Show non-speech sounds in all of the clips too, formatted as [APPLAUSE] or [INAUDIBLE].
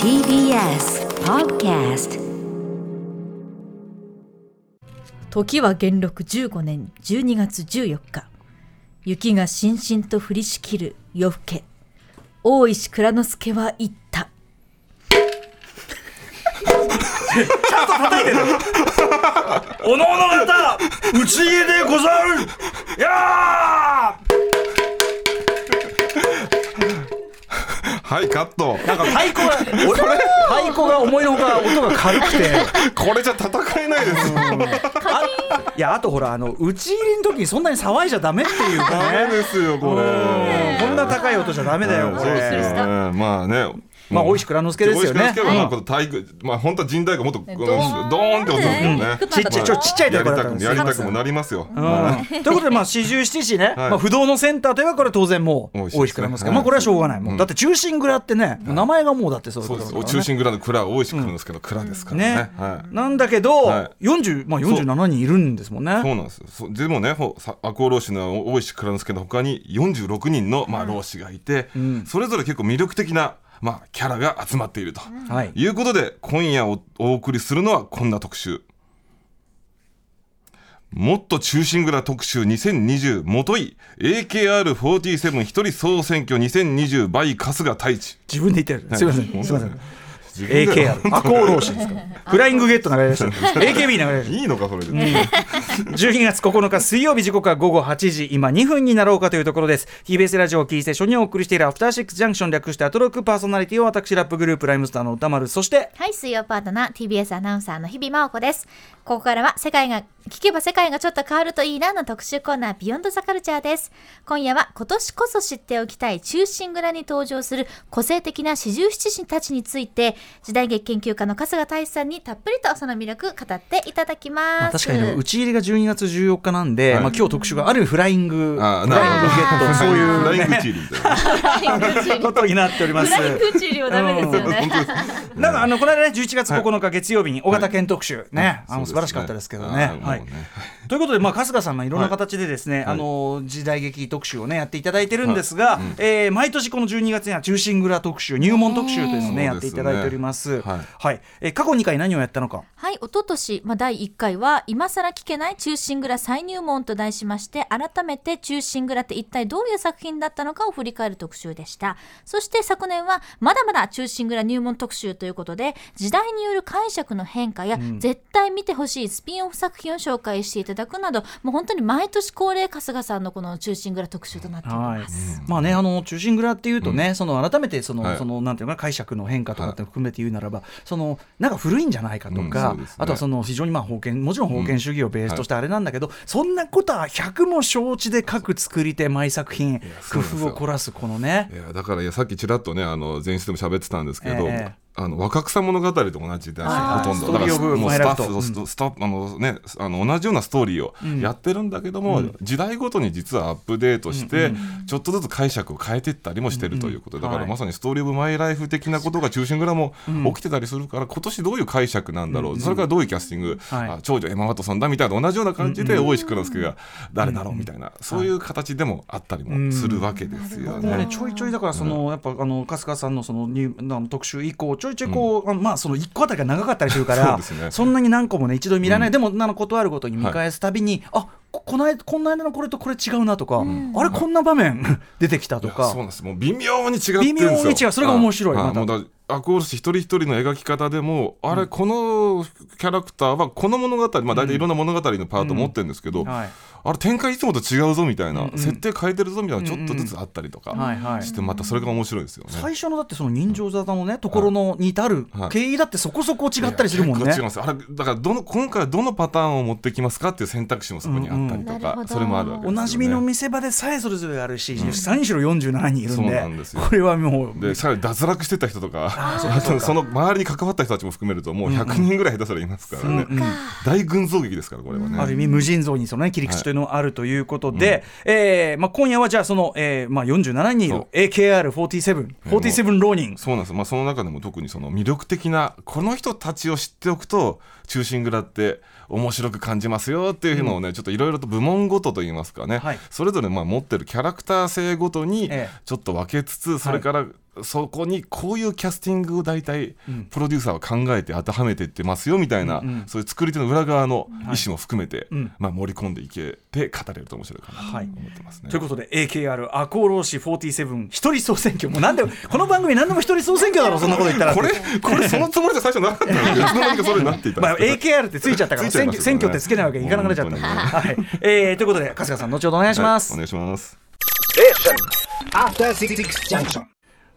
TBS Podcast 時は元禄15年12月14日。雪がしんしんと降りしきる夜更け。大石蔵之介は言った。[LAUGHS] おのおの方打ち家でござる。やはいカット。ーなんか太鼓が [LAUGHS] 俺太鼓が思いのほか音が軽くて。これじゃ戦えないです。よいやあとほらあの打ち入りの時にそんなに騒いじゃダメっていうかダメねですよこれ。こんな高い音じゃダメだよこそうですれまあねまあ大石蔵之介ですよね。大石体育まあ本当は陣太鼓もっとドーン。って音ですけどね。ちっちゃいちょちっちゃいところだやりたくったんですよ。やりたくもなりますよ。うん。ということで、まあ、四十七士ね、はい。まあ、不動のセンターといえば、これ当然もう、大石蔵之介。はい。まあ、これはしょうがない。もだって、中心蔵ってね、名前がもうだってそうです。中心蔵の蔵大石蔵之介の蔵ですからね。ね。はい。なんだけど、は40まあ、47人いるんですもんね。そうなんですでもねほさ赤穂浪士の大石蔵之介の他に46人の、まあ、浪士がいて、ん。それぞれ結構魅力的な、まあ、キャラが集まっていると、はいい、うことで今夜おお送りするのはこんな特集。もっと中心蔵特集2020もとい AKR47 一人総選挙2020 by 春日太一自分で言ってる。すみません。すみません。AKR。アコーローシですか？ら。[LAUGHS] フライングゲット流れました。AKB 流れました。いいのかそれで、[LAUGHS] 12月9日水曜日時刻は午後8時今2分になろうかというところです TBS ラジオをキーステーションにお送りしているアフターシックスジャンクション略してアトロックパーソナリティを私ラップグループライムスターの歌丸そしてはい、水曜パートナー TBS アナウンサーの日々真央子です。ここからは世界が聞けば世界がちょっと変わるといいなの特集コーナービヨンドザカルチャーです。今夜は今年こそ知っておきたい中心蔵に登場する個性的な四十七士たちについて時代劇研究家の春日太一さんにたっぷりとその魅力語っていただきます。まあ、確かに。でも打ち入りが12月14日なんで、はい。まあ、今日特集があるフライングあフライングゲット。そういう、フライングねチーリみたいな。ことになっております。フライングチリはダメですよね。なんかあのこの間ね11月9日月曜日に尾形県特集ね、あの素晴らしかったですけどね。あーはい。ということで、まあ、春日さんがいろんな形でですね、はい。あの時代劇特集をねやっていただいてるんですが、えー毎年この12月には中心蔵特集入門特集というのをねやっていただいております。はい。はい、えー過去2回何をやったのか？はい、一昨年、まあ、第1回は「今更聞けない中心蔵再入門」と題しまして改めて中心蔵って一体どういう作品だったのかを振り返る特集でした。そして昨年はまだまだ中心蔵入門特集ということで時代による解釈の変化や、絶対見てほしいスピンオフ作品を紹介していただくなどもう本当に毎年恒例春日さんのこの中心蔵特集となっておりはい。ます。、まあねあの中心蔵っていうとね、その改めてその、はい。そのなんていうのかな解釈の変化とかって含めて言うならば、そのなんか古いんじゃないかとか、うんね。あとはその非常にまあ封建もちろん封建主義をベースとしてあれなんだけど、そんなことは100も承知で各作り手毎作品工夫を凝らすこのね。いやだからいやさっきちらっとねあの前室でも喋ってたんですけど、ええあの若草物語と同じでほとんど。ストーリーオブもうスタッフストスタあのねあの同じようなストーリーをやってるんだけども、時代ごとに実はアップデートして、ちょっとずつ解釈を変えていったりもしてるということ。で、だかはい。らまさにストーリーオブマイライフ的なことが中心蔵も起きてたりするから、今年どういう解釈なんだろう、それからどういうキャスティング、はい。あ長女エマ・ワトソンだみたいな同じような感じで大石黒之助が誰だろうみたいな、そういう形でもあったりもするわけですよね。もうね、ちょいちょいだからその、やっぱあの春日さんのそのにあの特集以降ちょいちょいこう、あまあその一個あたりが長かったりするから [LAUGHS] そね。そんなに何個もね一度見られない、でもあのことあるごとに見返すたびに、あここの間この間のこれとこれ違うなとか、あれこんな場面 [LAUGHS] 出てきたとか。いやそうなんです。もう微妙に違ってるんですよ。微妙に違う。それが面白いまた。あもうだアコール氏一人一人の描き方でも、あれこのキャラクターはこの物語まあ大体いろんな物語のパート持ってるんですけど、はいあれ展開いつもと違うぞみたいな、設定変えてるぞみたいなちょっとずつあったりとかはいはい。してまたそれが面白いですよね。最初のだってその人情沙汰のねところのに至るはい。経緯だってそこそこ違ったりするもんね。結構違いますあれだからどの今回はどのパターンを持ってきますかっていう選択肢もそこにあったりとか、うん。うんそれもあるわけですよ、ね、おなじみの見せ場でさえそれぞれあるし、何しろ47人いるんでなんでこれはもうでさらに脱落してた人とか [LAUGHS] あとその周りに関わった人たちも含めるともう100人ぐらい下手すらいますからね、大群像劇ですからこれはね。ある意味無尽蔵にその、ね、切り口というのがあるということで、えーまあ、今夜はじゃあその、えーまあ、47人いるそう。AKR47 47浪人。そうなんです、まあ、その中でも特にその魅力的なこの人たちを知っておくと「忠臣蔵」って面白く感じますよっていうのをね、ちょっといろいろと部門ごとといいますかね、はい。それぞれまあ持ってるキャラクター性ごとにええ。ちょっと分けつつ、それからそこにこういうキャスティングを大体プロデューサーは考えて当てはめていってますよみたいな、うんうん。そういう作り手の裏側の意思も含めて、うん。まあ、盛り込んでいけて語れると面白いかなとはい。思ってますね。ということで AKR 赤穂浪士47一人総選挙。もうなんで [LAUGHS] この番組何でも一人総選挙だろそんなこと言ったら。これこれそのつもりじゃ最初なかったのに [LAUGHS] いつの間にかそれになっていたんまあ、AKR ってついちゃったから選挙選挙ってつけないわけにい。かなくなっちゃった、ねはい。えーということで春日さん後ほどお願いします、はいお願いします。After Six Junction.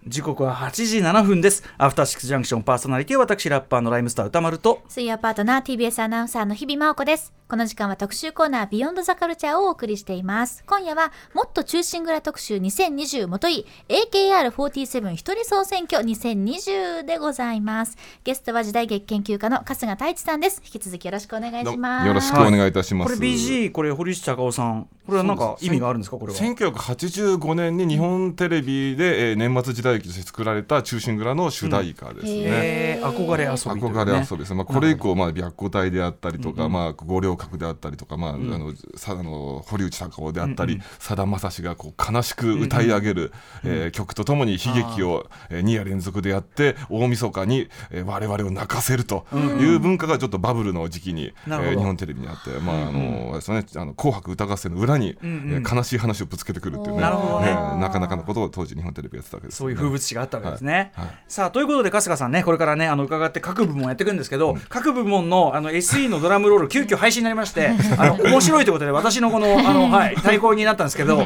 時刻は8時7分ですアフターシックスジャンクションパーソナリティは私ラッパーのライムスター歌丸と水曜パートナー TBS アナウンサーの日々真央子です。この時間は特集コーナービヨンドザカルチャーをお送りしています。今夜はもっと中心蔵特集2020もとい AKR47 一人総選挙2020でございます。ゲストは時代劇研究家の春日太一さんです。引き続きよろしくお願いします。よろしくお願いいたします。これ BG これ堀内孝雄さんこれはなんか意味があるんですか？これは1985年に日本テレビで、えー年末時代劇として作られた忠臣蔵の主題歌ですね。えー。憧れ遊びね。憧れ遊びです。ね、まあ、これ以降、まあ、白虎隊であったりとか、まあ、五稜郭であったりとか、まああのさあの堀内孝雄であったりさだまさしがこう悲しく歌い上げる、えー曲とともに悲劇を、えー、2夜連続でやって大晦日に、えー、我々を泣かせるという文化がちょっとバブルの時期に、えなるほど。ー日本テレビにあって、まああのあれですね、あの紅白歌合戦の裏に、えー悲しい話をぶつけてくるっていうね。ね。えーなかなかのことを当時日本テレビやってたわけですよね、そういう風物詩があったわけですね。はい。はい。さあということで春日さんねこれからねあの伺って各部門やっていくんですけど、各部門のあの SE のドラムロール急遽配信になりまして [LAUGHS] あの面白いということで私のこのあの、はい、太鼓になったんですけど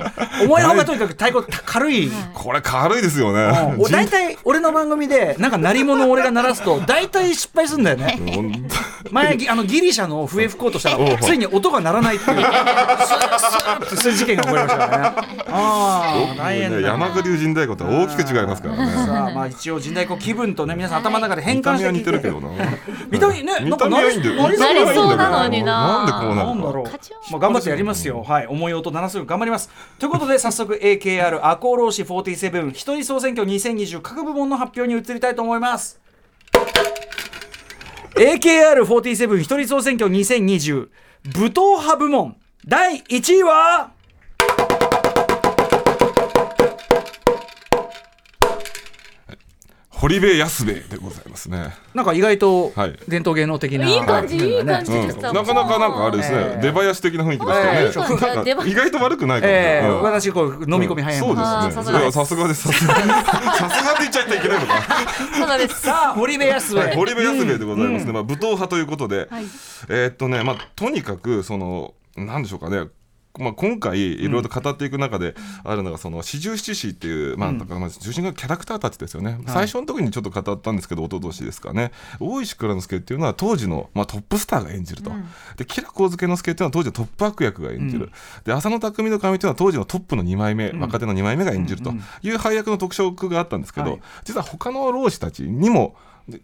思いのほかとにかく太鼓軽い。これ軽いですよね。お大体俺の番組でなんか鳴り物を俺が鳴らすと大体失敗するんだよね。本前ぎあのギリシャの笛吹こうとしたらついに音が鳴らないっていう。スーッとそういう事件が起こりましたね。ああ大変だね、山口流神太鼓とは大きく違いますからね。[LAUGHS] さあまあ一応神太鼓気分とね皆さん頭の中で変見た目は換して聞いて。似てるけどな。[LAUGHS] 見た目ね見た目はいいんだよ。なんかな。りそうなのにな。なんでこうなう。まあ、頑張ってやりますよ、はい、重い音鳴らすよ。う頑張ります。ということで早速 AKR 赤穂浪士47一人総選挙2020各部門の発表に移りたいと思います。AKR47 一人総選挙2020武闘派部門第1位は？堀部安兵衛でございますね。なんか意外とはい。伝統芸能的ないい感じいい感じうん、でした。なかなかなんかあれですね、ええ。出囃子的な雰囲気でしたよね。意外と悪くないかも、えーうん。私こう飲み込み早いそうですね。さすがです。さすがです。[LAUGHS] さすがって言っちゃっていけないのか。そうなんです。さあ堀部康はい、兵衛堀部安兵衛でございますね、まあ、武闘派ということで、はい。えーっとね、まあ、とにかくそのなんでしょうかねまあ、今回いろいろと語っていく中であるのがその四十七士っていう、まあ、まあ中心がキャラクターたちですよね、最初の時にちょっと語ったんですけど一昨年ですかね。大石蔵之介っていうのは当時の、まあ、トップスターが演じると、で吉良上野之助っていうのは当時のトップ悪役が演じる、で浅野匠の神っていうのは当時のトップの2枚目、若手の2枚目が演じるという配役の特色があったんですけど、はい。実は他の老子たちにも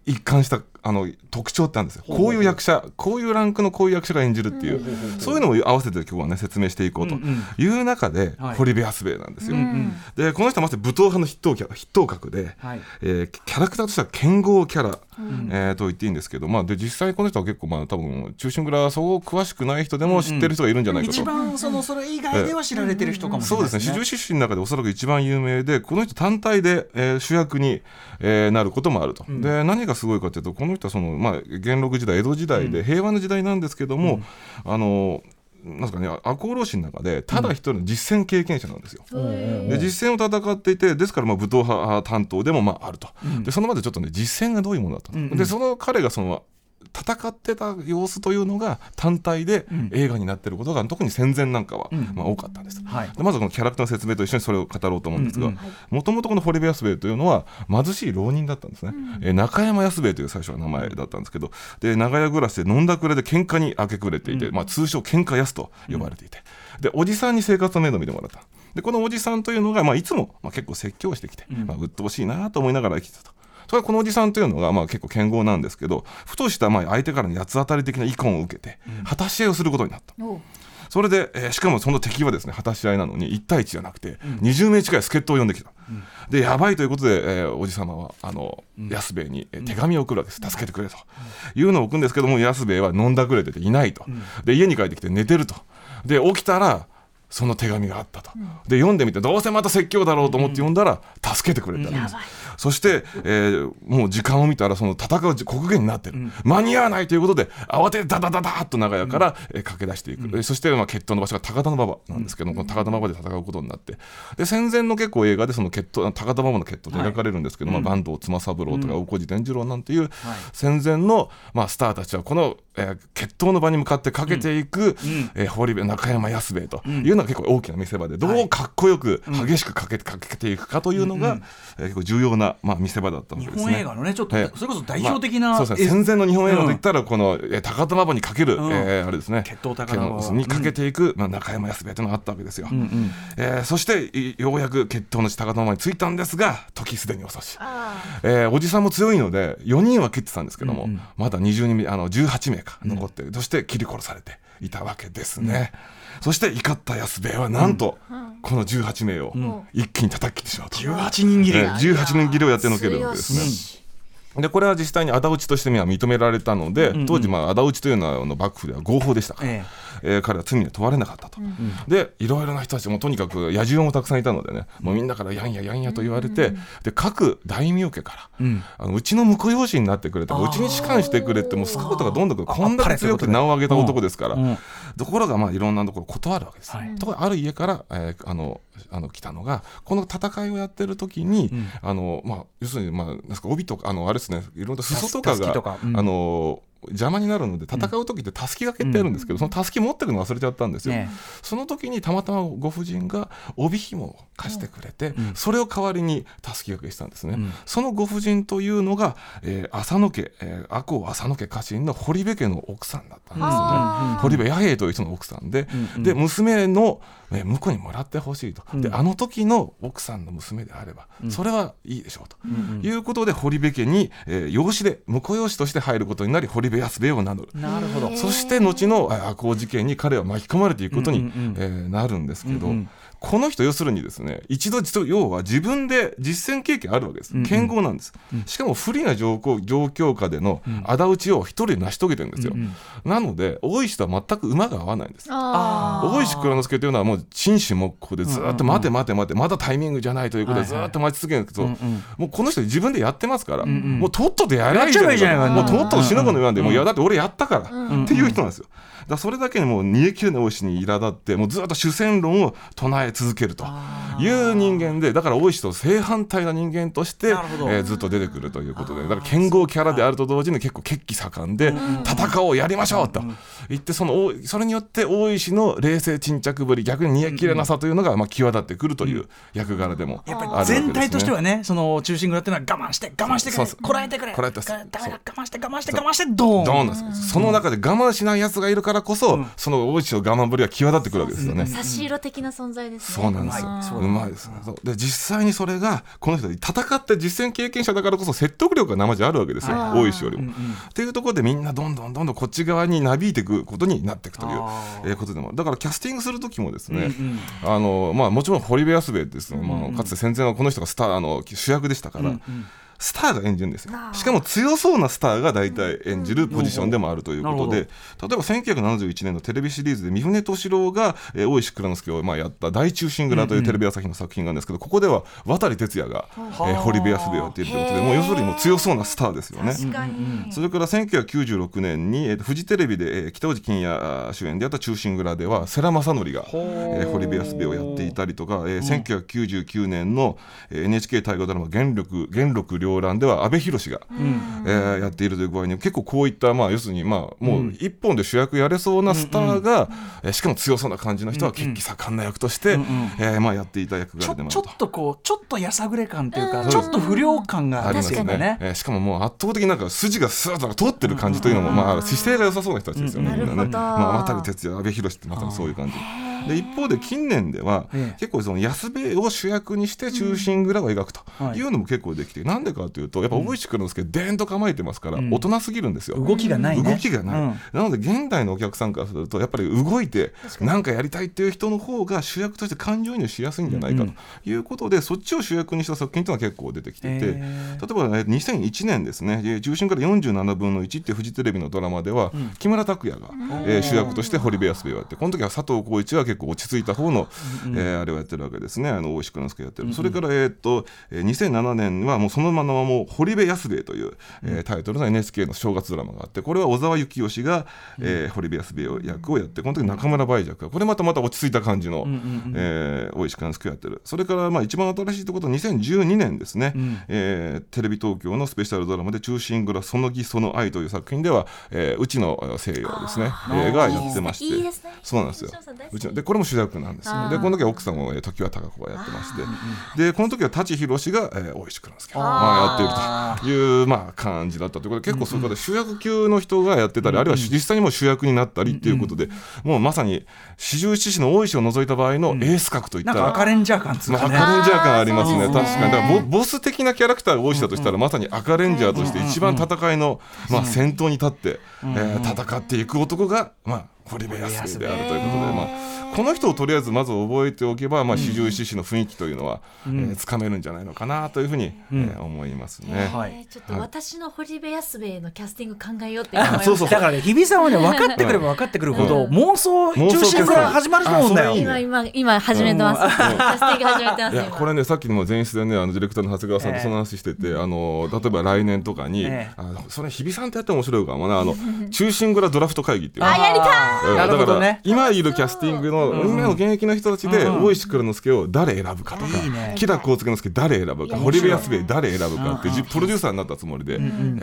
一貫したあの特徴ってあるんですよ。こういう役者こういうランクのこういう役者が演じるっていう、そういうのを合わせて今日はね説明していこうという中で、はい。堀部安兵衛なんですよ。ん。でこの人はまず武闘派の筆頭キャラ筆頭格で、はい。えーキャラクターとしては剣豪キャラ、えーと言っていいんですけど、まあ、で実際この人は結構まあ多分中心蔵そう詳しくない人でも知ってる人がいるんじゃないかと。一番そのそれ以外では知られてる人かもしれそうですね。ないですね。四十七士の中でおそらく一番有名でこの人単体で、えー主役に、えーなることもあると、で何がすごいかというとこの人はその、まあ、元禄時代江戸時代で平和の時代なんですけども、あのなんですかね赤穂浪士の中でただ一人の実戦経験者なんですよ。で実戦を戦っていてですからまあ武闘派担当でもまああると、でそのまでちょっとね実戦がどういうものだと、でその彼がその戦ってた様子というのが単体で映画になってることが、特に戦前なんかは、まあ、多かったんです、はい。でまずこのキャラクターの説明と一緒にそれを語ろうと思うんですがうんうんもともとこの堀部安兵衛というのは貧しい浪人だったんですね、えー中山安兵衛という最初は名前だったんですけどで長屋暮らしで飲んだくれで喧嘩に明け暮れていて、まあ、通称喧嘩安と呼ばれていて、でおじさんに生活の面倒見てもらった。でこのおじさんというのが、まあ、いつも、まあ、結構説教してきて、まあ、鬱陶しいなと思いながら生きてたと。それはこのおじさんというのがまあ結構剣豪なんですけどふとしたまあ相手からの八つ当たり的な遺恨を受けて果たし合いをすることになった、おう。それで、えーしかもその敵はですね果たし合いなのに1対1じゃなくて、20名近い助っ人を呼んできた、でやばいということで、えーおじ様はあの、安兵衛に、えー手紙を送るわけです。助けてくれと、いうのを送るんですけども安兵衛は飲んだくれてていないと、で家に帰ってきて寝てると。で起きたらその手紙があったと、で読んでみてどうせまた説教だろうと思って読んだら助けてくれた、そして、えーもう時間を見たらその戦う国限になってる、間に合わないということで慌ててダダダダーッと長屋から、えー駆け出していく、えーそしてまあ決闘の場所が高田馬場なんですけども、この高田馬場で戦うことになって。で戦前の結構映画でその決闘高田馬場の決闘で描かれるんですけど、まあ、坂東妻三郎とか大小路伝次郎なんていう戦前の、まあ、スターたちはこの、えー決闘の場に向かってかけていく、えー堀部中山安兵衛というのが結構大きな見せ場でどうかっこよく激しくかけかけていくかというのが、えー結構重要な、まあ、見せ場だったわ日けですね。本映画のねちょっと、はい。それこそ代表的な、まあそうですね、戦前の日本映画といったらこの、えー高田馬場にかける、うん。えーあれですね。決闘高田馬場。にかけていく、まあ、中山康兵衛というのがあったわけですよ、えーそしていようやく決闘の地高田馬場に着いたんですが時すでに遅し、えーおじさんも強いので4人は切ってたんですけども、まだ20人あの18名か残って、そして切り殺されていたわけですね、そして怒った安兵衛はなんと、この18名を一気に叩き切ってしまうと、18人切り、えー18人切りをやってのけるわけです。ね。でこれは実際に仇討ちとしては認められたので、当時まあ仇討ちというのはあの幕府では合法でしたから、ええー彼は罪に問われなかったと、でいろいろな人たちもとにかく野獣もたくさんいたのでね。もうみんなからやんややんやと言われて、で各大名家から、あのうちの婿養子になってくれとかうちに仕官してくれってもうスカウトがどんどんこんだけ強く名を上げた男ですから、うん。ところがまあいろんなところ断るわけです、はい。ところがある家から、えーあのあの来たのがこの戦いをやってる時に、あのまあ、要するに、まあ、なんか帯とかあのあれですね。いろんな裾とかがあの邪魔になるので戦う時ってたすきがけってやるんですけど、そのたすき持ってくの忘れちゃったんですよ、ねその時にたまたまご婦人が帯紐を貸してくれて、それを代わりにたすきがけしたんですね、そのご婦人というのが、えー浅野家、えー、赤穂浅野家家臣の堀部家の奥さんだったんですよね、堀部弥平という人の奥さんで、で娘の、えー婿にもらってほしいと、であの時の奥さんの娘であれば、それはいいでしょうと、いうことで堀部家に、えー養子で婿養子として入ることになり堀部安兵衛を名乗る。なるほど。そして後のあ赤穂事件に彼は巻き込まれていくことに、うんうんうん。えーなるんですけど、うんうんこの人要するにですね一度実要は自分で実践経験あるわけです。剣豪なんです、しかも不利な状況状況下での仇討ちを一人で成し遂げてるんですよ、なので大石とは全く馬が合わないんです。あ大石蔵之介というのはもう紳士木工でずっと待て待て待てまだタイミングじゃないということでずっと待ち続けるんですけど、もうこの人自分でやってますから、もうとっととやりゃいいじゃないやっちゃえばいいじゃないかもうとっとと死の子の言わんで、もういやだって俺やったから、っていう人なんですよ。だそれだけにもう煮え切れない大石に苛立ってもうずっと主戦論を唱え続けるという人間でだから大石と正反対な人間として、えーずっと出てくるということでだから剣豪キャラであると同時に結構血気盛んで戦おうやりましょうと言ってその大それによって大石の冷静沈着ぶり逆に煮え切れなさというのがまあ際立ってくるという役柄でもあるわけです、ね、り全体としてはね、その中心蔵っていうのは我慢して、我慢してこらえてくれ、我慢して、我慢して、我慢して、ドーン。ドーンなんですその中で我慢しない奴がいるからこそ、その大石の我慢ぶりが際立ってくるわけですよね。差し色的な存在ですね。そうなんですよ。うまいですね。そう。で実際にそれがこの人戦って実戦経験者だからこそ説得力が生地あるわけですよ。大石よりも。っていうところでみんなどんどんどんどんこっち側になびいていくことになっていくというあえーことでも。だからキャスティングする時もですね、あのまあもちろん堀部安兵衛ですね、まあかつて戦前はこの人がスターあの主役でしたから。スターが演じるんですよ。しかも強そうなスターが大体演じるポジションでもあるということで、例えば1971年のテレビシリーズで三船敏郎が、えー大石蔵之介をまあやった「大忠臣蔵」というテレビ朝日の作品があるんですけど、ここでは渡哲也が、えー堀部安兵衛をやっているということでもう要するにもう強そうなスターですよね。それから1996年に、えフジテレビで、えー北大路欣也主演でやった「忠臣蔵」では世良正則が、えー堀部安兵衛をやっていたりとか、えー1999年の、えー NHK 大河ドラマ「元禄元禄両乱」では阿部寛が、えーやっているという具合に結構こういった、まあ、要するに、まあ、もう一本で主役やれそうなスターが、えーしかも強そうな感じの人は血気盛んな役として、えーまあ、やっていた役柄ちょっ。とこう、ちょっとやさぐれ感というか、うんちょっと不良感がありますよね。確かに。ね。えーしかももう圧倒的になんか筋がスーッと通ってる感じというのも、まあ、姿勢が良さそうな人たちですよね、うんみんなね、まあ、渡哲也阿部寛ってまさにそういう感じ。で一方で近年では、ええ結構その安部を主役にして中心蔵を描くとはい。いうのも結構できてなんでかというとやっぱ大石君之助でーんと構えてますから、ん。大人すぎるんですよ。動きがないね。動きがない、うん。なので現代のお客さんからするとやっぱり動いて何かやりたいっていう人の方が主役として感情移入しやすいんじゃないかということで、そっちを主役にした作品というのは結構出てきていて、へ例ーえば、ね、2001年ですね。えー重心から47分の1ってフジテレビのドラマでは、木村拓哉が、えー主役として堀部安兵衛をやってこの時は佐藤浩市が結構落ち着いた方の、えーあれをやってるわけですね。あの大石蔵之介やってる、それから、えーっとえー2007年はもうそのままもう「堀部安兵衛」という、えータイトルの NHK の正月ドラマがあってこれは小沢幸義が、えー堀部安兵衛役をやってこの時中村梅雀がこれまたまた落ち着いた感じの、えー大石蔵之介をやってる。それからまあ一番新しいところ2012年ですね、えーテレビ東京のスペシャルドラマで「忠臣蔵その義その愛」という作品では、えーうちの西洋ですね、えーがやってまして。ね。そうなんですよ。うちのでこれも主役なんですよ。でこの時は奥さんをえー常盤貴子がやってまして。でこの時は舘ひろしが、えー大石蔵之介まあ、やっているという、まあ、感じだったということで結構そこで主役級の人がやってたり、あるいは実際にもう主役になったりっていうことで、もうまさに四十七士の大石を除いた場合のエース格といったら、赤レンジャー感つうまあ、かね赤レンジャー感ありますね、確かに。だからボボス的なキャラクターが大石だとしたら、まさに赤レンジャーとして一番戦いの、まあ、先頭に立って、えー戦っていく男が、まあ、堀部康であるということで、まあ、この人をとりあえずまず覚えておけば、まあ、四十四士の雰囲気というのは、えーつかめるんじゃないのかなというふうに、えー思いますね。はい。えーちょっと私の堀部安兵衛のキャスティング考えようって思いましたそうそう。だからね日比さんはね分かってくれば分かってくるほど妄想妄想中心から始まると思うんだよ。今今今始めてます。キャスティング始めてます今。いやこれねさっきの前室でねあのディレクターの長谷川さんとその話してて、あの例えば来年とかに、ええ。あのそれ日比さんってやっても面白いかもな。あの [LAUGHS] 中心蔵ドラフト会議っていうのあやりたい。うん。なるほどね。だから今いるキャスティングの、今の現役の人たちで、うん大石蔵之介を誰選ぶかとか木田幸介之介誰選ぶか堀部康兵衛誰選ぶかってじプロデューサーになったつもりで、あ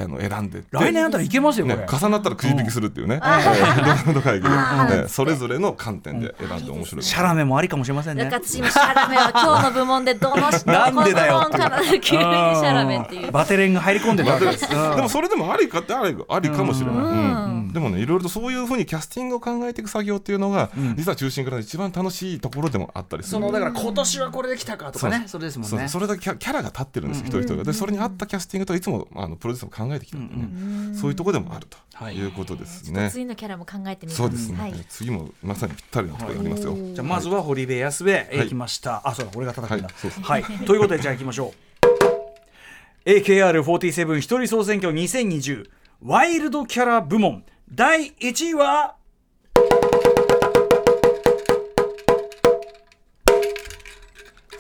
の選んで来年あたらいけますよこれ、ね、重なったらくじ引きするっていうね、えードラフト会議で、ねそれぞれの観点で選んで面白い。シャラメもありかもしれませんね。シャラメは今日の部門でどの人 [LAUGHS] なんでだよ。この部門から急にシャラメっていう。バテレンが入り込んでたわけです、うんでもそれでもありかってありありかもしれない、うん。でもねいろいろとそういうふうにキャスティングを考えていく作業っていうのが、実は中心からの一番楽しいところでもあったりする。そのだから今年はこれできたかとかね。それですもんね。それだけキャラが立ってるんですよ、一人一人が。でそれに合ったキャスティングといつもあのプロデューサーも考えてきたんでね、そういうところでもあるとい。うことですね。次のキャラも考えてみます。そうですね、はい。次もまさにぴったりなところがありますよ。じゃあまずは堀部安部へきました、あそうだ俺が叩くんだはい、ということでじゃあ行きましょう。AKR47 一人総選挙2020ワイルドキャラ部門。第1位は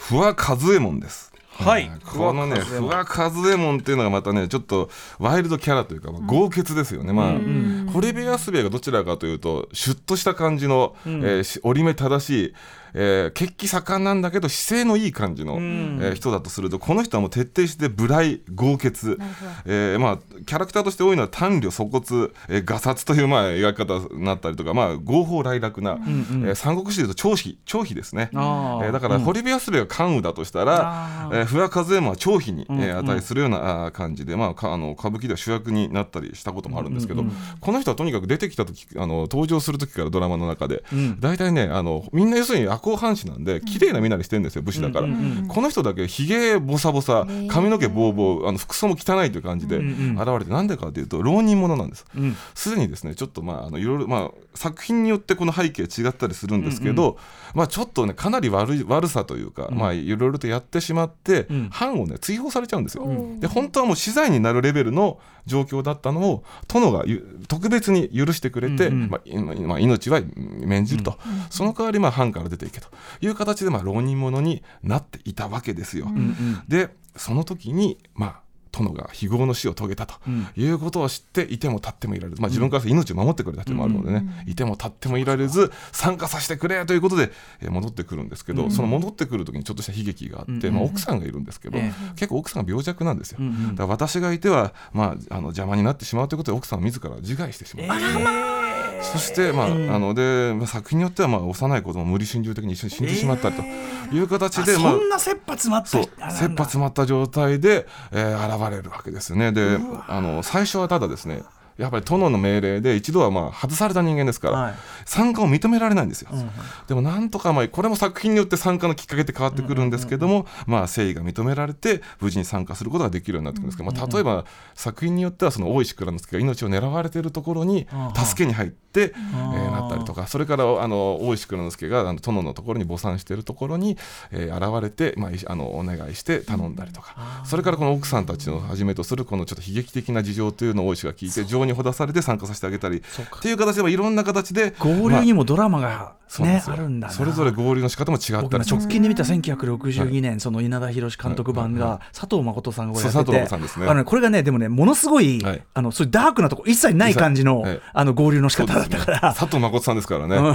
不破和右衛門です。はい。このね不破和右衛門っていうのがまたねちょっとワイルドキャラというか、まあ、豪傑ですよね、まあ堀部安兵衛がどちらかというとシュッとした感じの、えーし折り目正しい、えー血気盛んなんだけど姿勢のいい感じの、えー人だとするとこの人はもう徹底して無頼豪傑、えーまあ、キャラクターとして多いのは短慮粗骨、えー、ガサツというまあ描き方になったりとか、まあ、合法来楽な、えー三国志でいうと長飛長飛ですね。えーだから堀部安兵衛が関羽だとしたら、えー不破和右衛門は長飛に、えー値するような感じで、まあ、かあの歌舞伎では主役になったりしたこともあるんですけど、この人はとにかく出てきた時あの登場する時からドラマの中で、大体ねあのみんな要するに赤穂藩士なんで綺麗な身なりしてるんですよ武士だから、この人だけひげボサボサ髪の毛ボーボーあの服装も汚いという感じで現れてなんでかというと浪人者なんです。すで、にですねちょっとまああのいろいろまあ作品によってこの背景違ったりするんですけど、まあちょっとねかなり悪い悪さというか、まあいろいろとやってしまって、藩をね追放されちゃうんですよ、で本当はもう死罪になるレベルの状況だったのを殿がゆ特別に許してくれて、まあいまあ、命は免じると、その代わりまあ藩から出ていけという形でまあ浪人者になっていたわけですよ。でその時にまあ殿が非業の死を遂げたということを知っていても立ってもいられず、まあ、自分から命を守ってくれたというのもあるのでね、いても立ってもいられず参加させてくれということで、えー戻ってくるんですけど、その戻ってくる時にちょっとした悲劇があって、まあ、奥さんがいるんですけど、え結構奥さんが病弱なんですよ、だから私がいては、まあ、あの邪魔になってしまうということで奥さんは自ら自害してしまう。そして、まああのでまあ作品によってはまあ幼い子供無理心中的に一緒に死んでしまったりという形で、あまあそんな切羽詰まった切羽詰まった状態で、えー現れるわけですね。であの最初はただですねやっぱり殿の命令で一度はまあ外された人間ですから、はい。参加を認められないんですよ、でもなんとかまあこれも作品によって参加のきっかけって変わってくるんですけども、まあ誠意が認められて無事に参加することができるようになってくるんですけど、まあ、例えば作品によってはその大石蔵之介が命を狙われているところに助けに入って、えーなったりとかそれからあの大石蔵之介があの殿のところに墓参しているところに、えー現れて、まあ、いあのお願いして頼んだりとか、それからこの奥さんたちをはじめとするこのちょっと悲劇的な事情というのを大石が聞いて情にほだされて参加させてあげたりっていう形でまあいろんな形で合流にもドラマが、ねあるんだな。それぞれ合流の仕方も違ったり直近で見た1962年、その稲田博監督版が、佐藤誠さんがやってて。あのねこれがねでもねものすごい、はい。あのそういうダークなとこ一切ない感じの,、はい。あの合流の仕方だったから。佐藤誠さんですからね。もう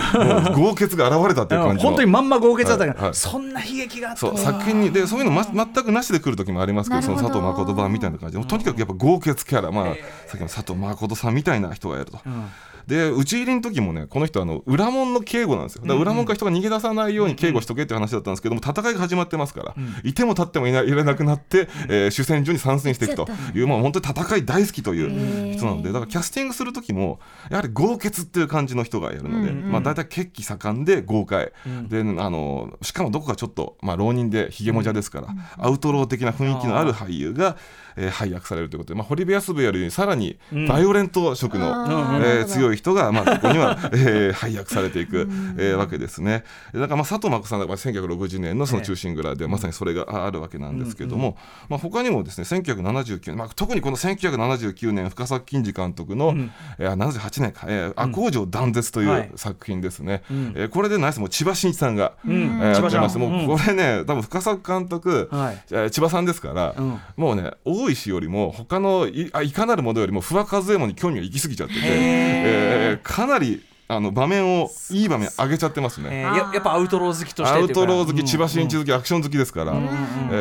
豪傑が現れたっていう感じの。本当にまんま豪傑だったから、そんな悲劇があったそうわ作品にでそういうの、ま、全くなしで来る時もありますけどその佐藤誠版みたいな感じでとにかくやっぱ豪傑キャラ、まあ、さっきの佐藤誠さんみたいな人がやると。で打ち入りの時もねこの人あの裏門の警護なんですよ。だから裏門から人が逃げ出さないように警護しとけって話だったんですけども戦いが始まってますから、いても立ってもいないいられなくなって、えー主戦場に参戦していくというまあ本当に戦い大好きという人なのでだからキャスティングする時もやはり豪傑っていう感じの人がやるので、まあ、大体血気盛んで豪快、であのしかもどこかちょっと、まあ、浪人でひげもじゃですから、アウトロー的な雰囲気のある俳優が、えー配役されるということで、まあ、堀部康部よりさらにバイオレント色の、えー強い人が、まあ、ここには、[LAUGHS] えー配役されていく、えーわけですね。だからまあ佐藤真子さんがまあ1960年のその中心蔵でまさにそれがあるわけなんですけども、まあ、他にもですね1979年、まあ、特にこの1979年深作金次監督の、えー78年か「えー赤穂城断絶」といはい。う作品ですね、えーこれでナイスもう千葉真一さんが、ん。えーやってます。千葉さん。もうこれね多分深作監督、はい。えー千葉さんですから、うん。もうね大石よりも他のいあいかなるものよりも不破和右衛門に興味が行き過ぎちゃってて、えーかなりあの場面をいい場面上げちゃってますね。えー。ややっぱアウトロー好きとしてアウトロー好き、千葉真一好き、アクション好きですから、え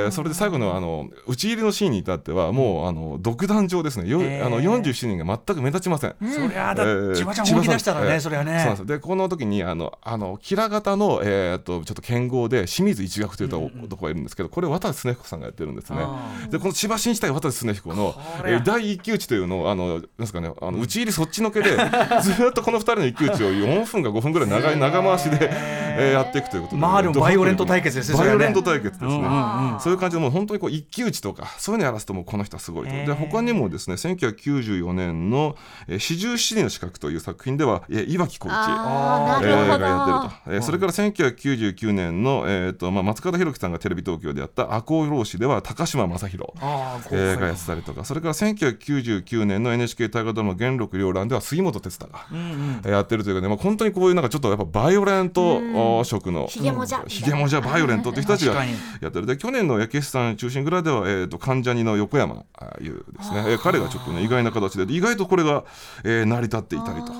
ーそれで最後のあの打ち入りのシーンに至っては、もうあの独壇場ですね、よあの47人が全く目立ちません。そりゃあだ、えー千葉ちゃん本気出したらね、それはね。そうなんですよ。でこの時にあのあの吉良方の、えー、とちょっと剣豪で清水一学という男がいるんですけどこれ渡瀬恒彦さんがやってるんですね。あでこの千葉真一対渡瀬恒彦の、えー第一騎打ちというのをあのなんですかねあの打ち入りそっちのけで [LAUGHS] ずっとこの二人の一騎打ちを4分か5分ぐらい長い長回しで、えーやっていくということで、まあでもバイオレント対決ですね。バイオレント対決ですね、うんうんうん。そういう感じでもう本当にこう一騎打ちとかそういうのやらすともうこの人はすごいと。で他にもですね1994年の「えー四十七人の資格」という作品では、えー岩城浩一。えーがやってると、えーそれから1999年の、えーとまあ、松方弘樹さんがテレビ東京でやった「赤穂浪士」では高島正宏えーがやってたりとか。それから1999年の NHK 大河ドラマ「元禄両乱」では杉本哲太が、やってるというかね、まあ、本当にこういうなんかちょっとやっぱバイオレントお色の。ひげもじゃ。ひげもじゃバイオレントっていう人たちがやってる。で去年の焼さん中心蔵では、えー、と関ジャニの横山あいうですね、えー彼がちょっとね意外な形で意外とこれが、えー成り立っていたりと。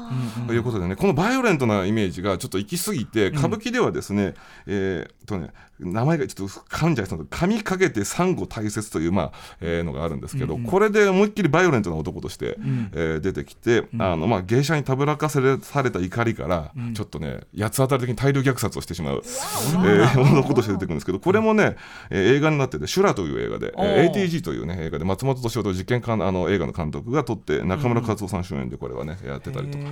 ということでねこのバイオレントなイメージがちょっと行き過ぎて歌舞伎ではですね、えーっとね名前がちょっと噛んじゃいそうな神かけて産後大切という、まあえーのがあるんですけど、これで思いっきりバイオレントな男として、えー出てきて、あのまあ、芸者にたぶらかせされた怒りから、ちょっとね八つ当たり的に大量虐殺をしてしまう、えー男として出てくるんですけどこれもね、えー映画になってて「修羅」という映画で、えー ATG という、ね、映画で松本敏夫と実験監あの映画の監督が撮って中村和夫さん主演でこれはねやってたりとか。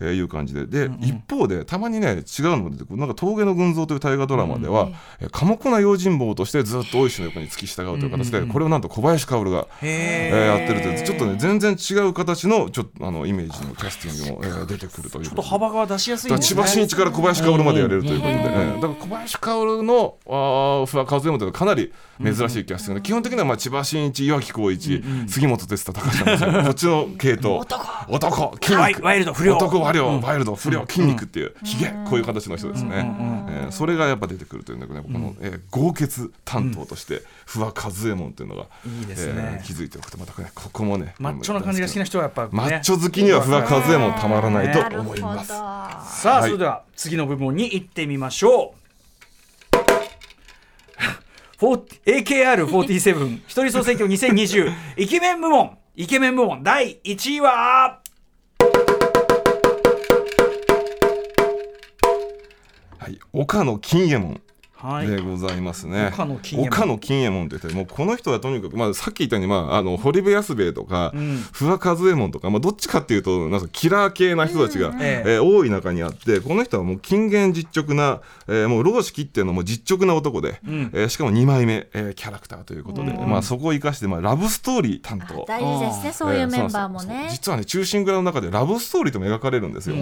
えーいう感じで。で、一方でたまにね違うのが出てくる。なんか峠の群像という大河ドラマでは、えー寡黙な用心棒としてずっと大石の横に付き従うという形で、これをなんと小林薫が、えーやってるというちょっとね全然違う形のちょっとあのイメージのキャスティングも、えー出てくるというちょっこと幅が出しやすいですね。葉真一から小林薫までやれるということで、だから小林薫のあー不破和右衛門というのはかなり珍しいキャスティングで、基本的にはまあ千葉真一、岩城浩一、杉本哲太、高橋真こっちの系統、男、筋ワイ肉、ワイルド不良。男、ワイルド、不良、筋肉っていう、ひげ、こういう形の人ですね、えーそれがやっぱ出てくるというので、ね、この、えー豪傑担当として、不破和右衛門というのが、いいですね。えー気づいておくと、またね、ここもね、マッチョな感じが好きな人はやっぱ、ね、マッチョ好きには不破和右衛門たまらないと思います。さあ、はい。それでは次の部門に行ってみましょう。[LAUGHS] AKR47 [LAUGHS] 一人総選挙2020イケメン部門。イケメン部門第1位ははい、岡野金右衛門。はいでございますね。岡野金右衛門。岡野金右衛門って言ってもうこの人はとにかく、まあ、さっき言ったように、まあ、あの堀部安兵衛とか、ん。不破和右衛門とか、まあ、どっちかっていうとなんかキラー系な人たちが、ええー多い中にあってこの人はもう金言実直な、えーもう老子切ってのもう実直な男で、ん。えーしかも2枚目、えーキャラクターということで、うんまあ、そこを生かして、まあ、ラブストーリー担当。大事ですねそういうメンバーもね。実はね中心蔵の中でラブストーリーとも描かれるんですよ。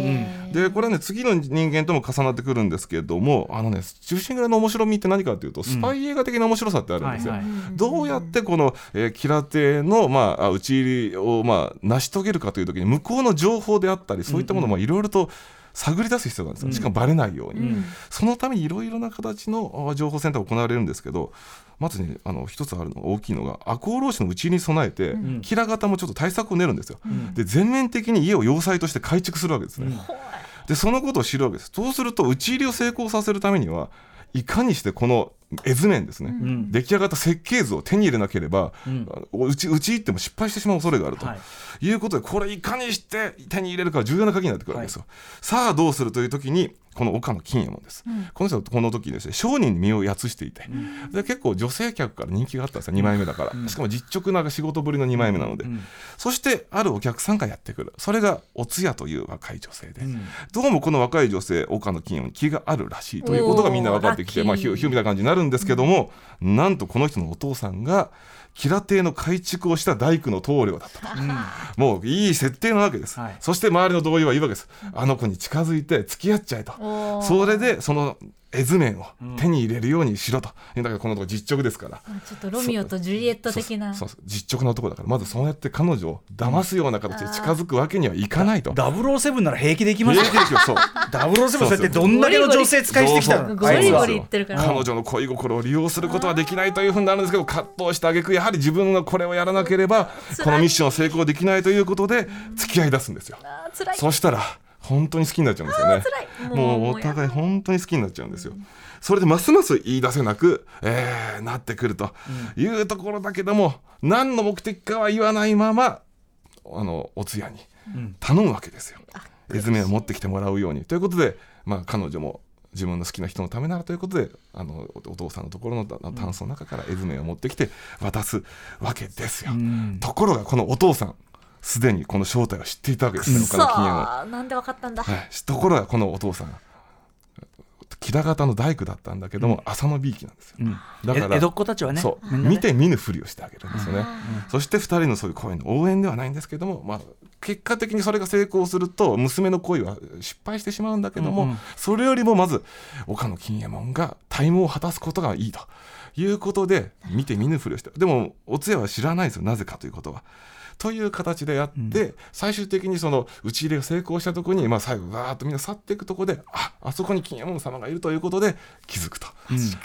でこれはね次の人間とも重なってくるんですけれどもあのね中心蔵の面白みって何かっていうとスパイ映画的な面白さってあるんですよ。どうやってこの、えーキラテの、まあ、あ討ち入りを、まあ、成し遂げるかという時に向こうの情報であったりそういったものもいろいろと探り出す必要があるんですよ、しかもバレないように、そのためにいろいろな形のあ情報センターが行われるんですけどまずねあの一つあるのが大きいのが赤穂浪士の討ちに備えて、キラ型もちょっと対策を練るんですよ、で全面的に家を要塞として改築するわけですね、でそのことを知るわけです。そうすると討ち入りを成功させるためにはいかにしてこの絵図面ですね、ん。出来上がった設計図を手に入れなければ、うちうち行っても失敗してしまう恐れがあると、はい。い、うことでこれいかにして手に入れるかが重要な鍵になってくるわけですよ、さあどうするという時にこの岡野金右衛門です、この人はこの時にですね商人に身をやつしていて、で結構女性客から人気があったんですよ。2枚目だから、しかも実直な仕事ぶりの2枚目なので、そしてあるお客さんがやってくる。それがお通夜という若い女性で、どうもこの若い女性岡野金右衛門に気があるらしいということがみんな分かってきてまあヒュヒューみたいな感じになるんですけども、なんとこの人のお父さんが吉良邸の改築をした大工の棟梁だったと、もういい設定なわけです、はい。そして周りの同意は言うわけです。あの子に近づいて付き合っちゃえと。それでその絵図面を手に入れるようにしろと、だからこのとこ実直ですから。ちょっとロミオとジュリエット的な。そうそう実直な男だから。まずそうやって彼女を騙すような形で近づくわけにはいかないと。007なら平気でいきますよ平気ですよ。そう。007そうやってどんだけの女性使いしてきたのゴリゴリ言ってるから。彼女の恋心を利用することはできないというふうになるんですけど葛藤した挙句やはり自分がこれをやらなければこのミッションを成功できないということで付き合い出すんですよ。あー辛い。そしたら本当に好きになっちゃうんですよね。もうお互い本当に好きになっちゃうんですよ。それでますます言い出せなく、えーなってくるというところだけども、何の目的かは言わないままあのお通夜に頼むわけですよ。絵図面を持ってきてもらうように。ということで、まあ、彼女も自分の好きな人のためならということであのおお父さんのところのたタンスの中から絵図面を持ってきて渡すわけですよ。ところがこのお父さんすでにこの正体を知っていたわけですね、岡野金右衛門なんでわかったんだ、はい、ところがこのお父さん木田型の大工だったんだけども、浅野びいきなんですよ、だからえ江戸っ子たちはねそう、見て見ぬふりをしてあげるんですよね、そして2人のそういう恋の応援ではないんですけども、まあ、結果的にそれが成功すると娘の恋は失敗してしまうんだけども、うんうん。それよりもまず岡野金右衛門がタイムを果たすことがいいということで見て見ぬふりをしてでもお通夜は知らないですよなぜかということは。という形でやって、最終的にその打ち入れが成功したところに、まあ、最後わーっとみんな去っていくところでああそこに金右衛門様がいるということで気づくと。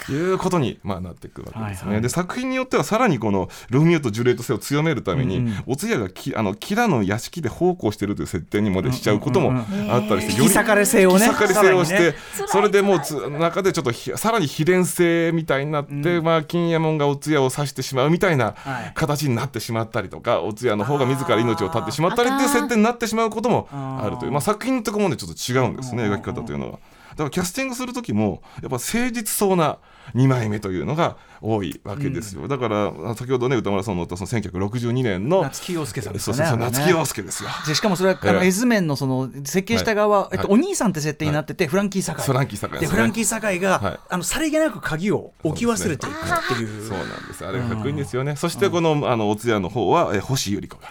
いうことに、まあ、なっていくわけですね。はいはい。で作品によってはさらにこのロミオとジュリエット性を強めるために、うんうん。お通夜がきあのキラの屋敷で奉公してるという設定にまでしちゃうこともうんうん。あったりして、引き裂かれ性をね。引き裂かれ性をして、ね。それでもうつ中でちょっとひさらに秘伝性みたいになって、まあ、金右衛門がお通夜を指してしまうみたいなはい。形になってしまったりとか、お通夜の方が自ら命を絶ってしまったりっていう設定になってしまうこともあるという、まあ、作品のところもねちょっと違うんですね描き方というのは。だからキャスティングする時もやっぱ誠実そうな2枚目というのが多いわけですよ、だから先ほどね歌丸さんの乗ったその1962年の夏木陽介さんですそうそうそうかね。夏木陽介ですよ。でしかもそれはあのええ。絵図面のその設計した側は、はい。えっと、お兄さんって設定になってて、フランキー堺フランキー堺ですね。でフランキー堺が、はい。あのさりげなく鍵を置き忘れていくっていう。そうなんです。あれがかっこいいんですよね。そしてこの、あのお通夜の方は、え星百合子が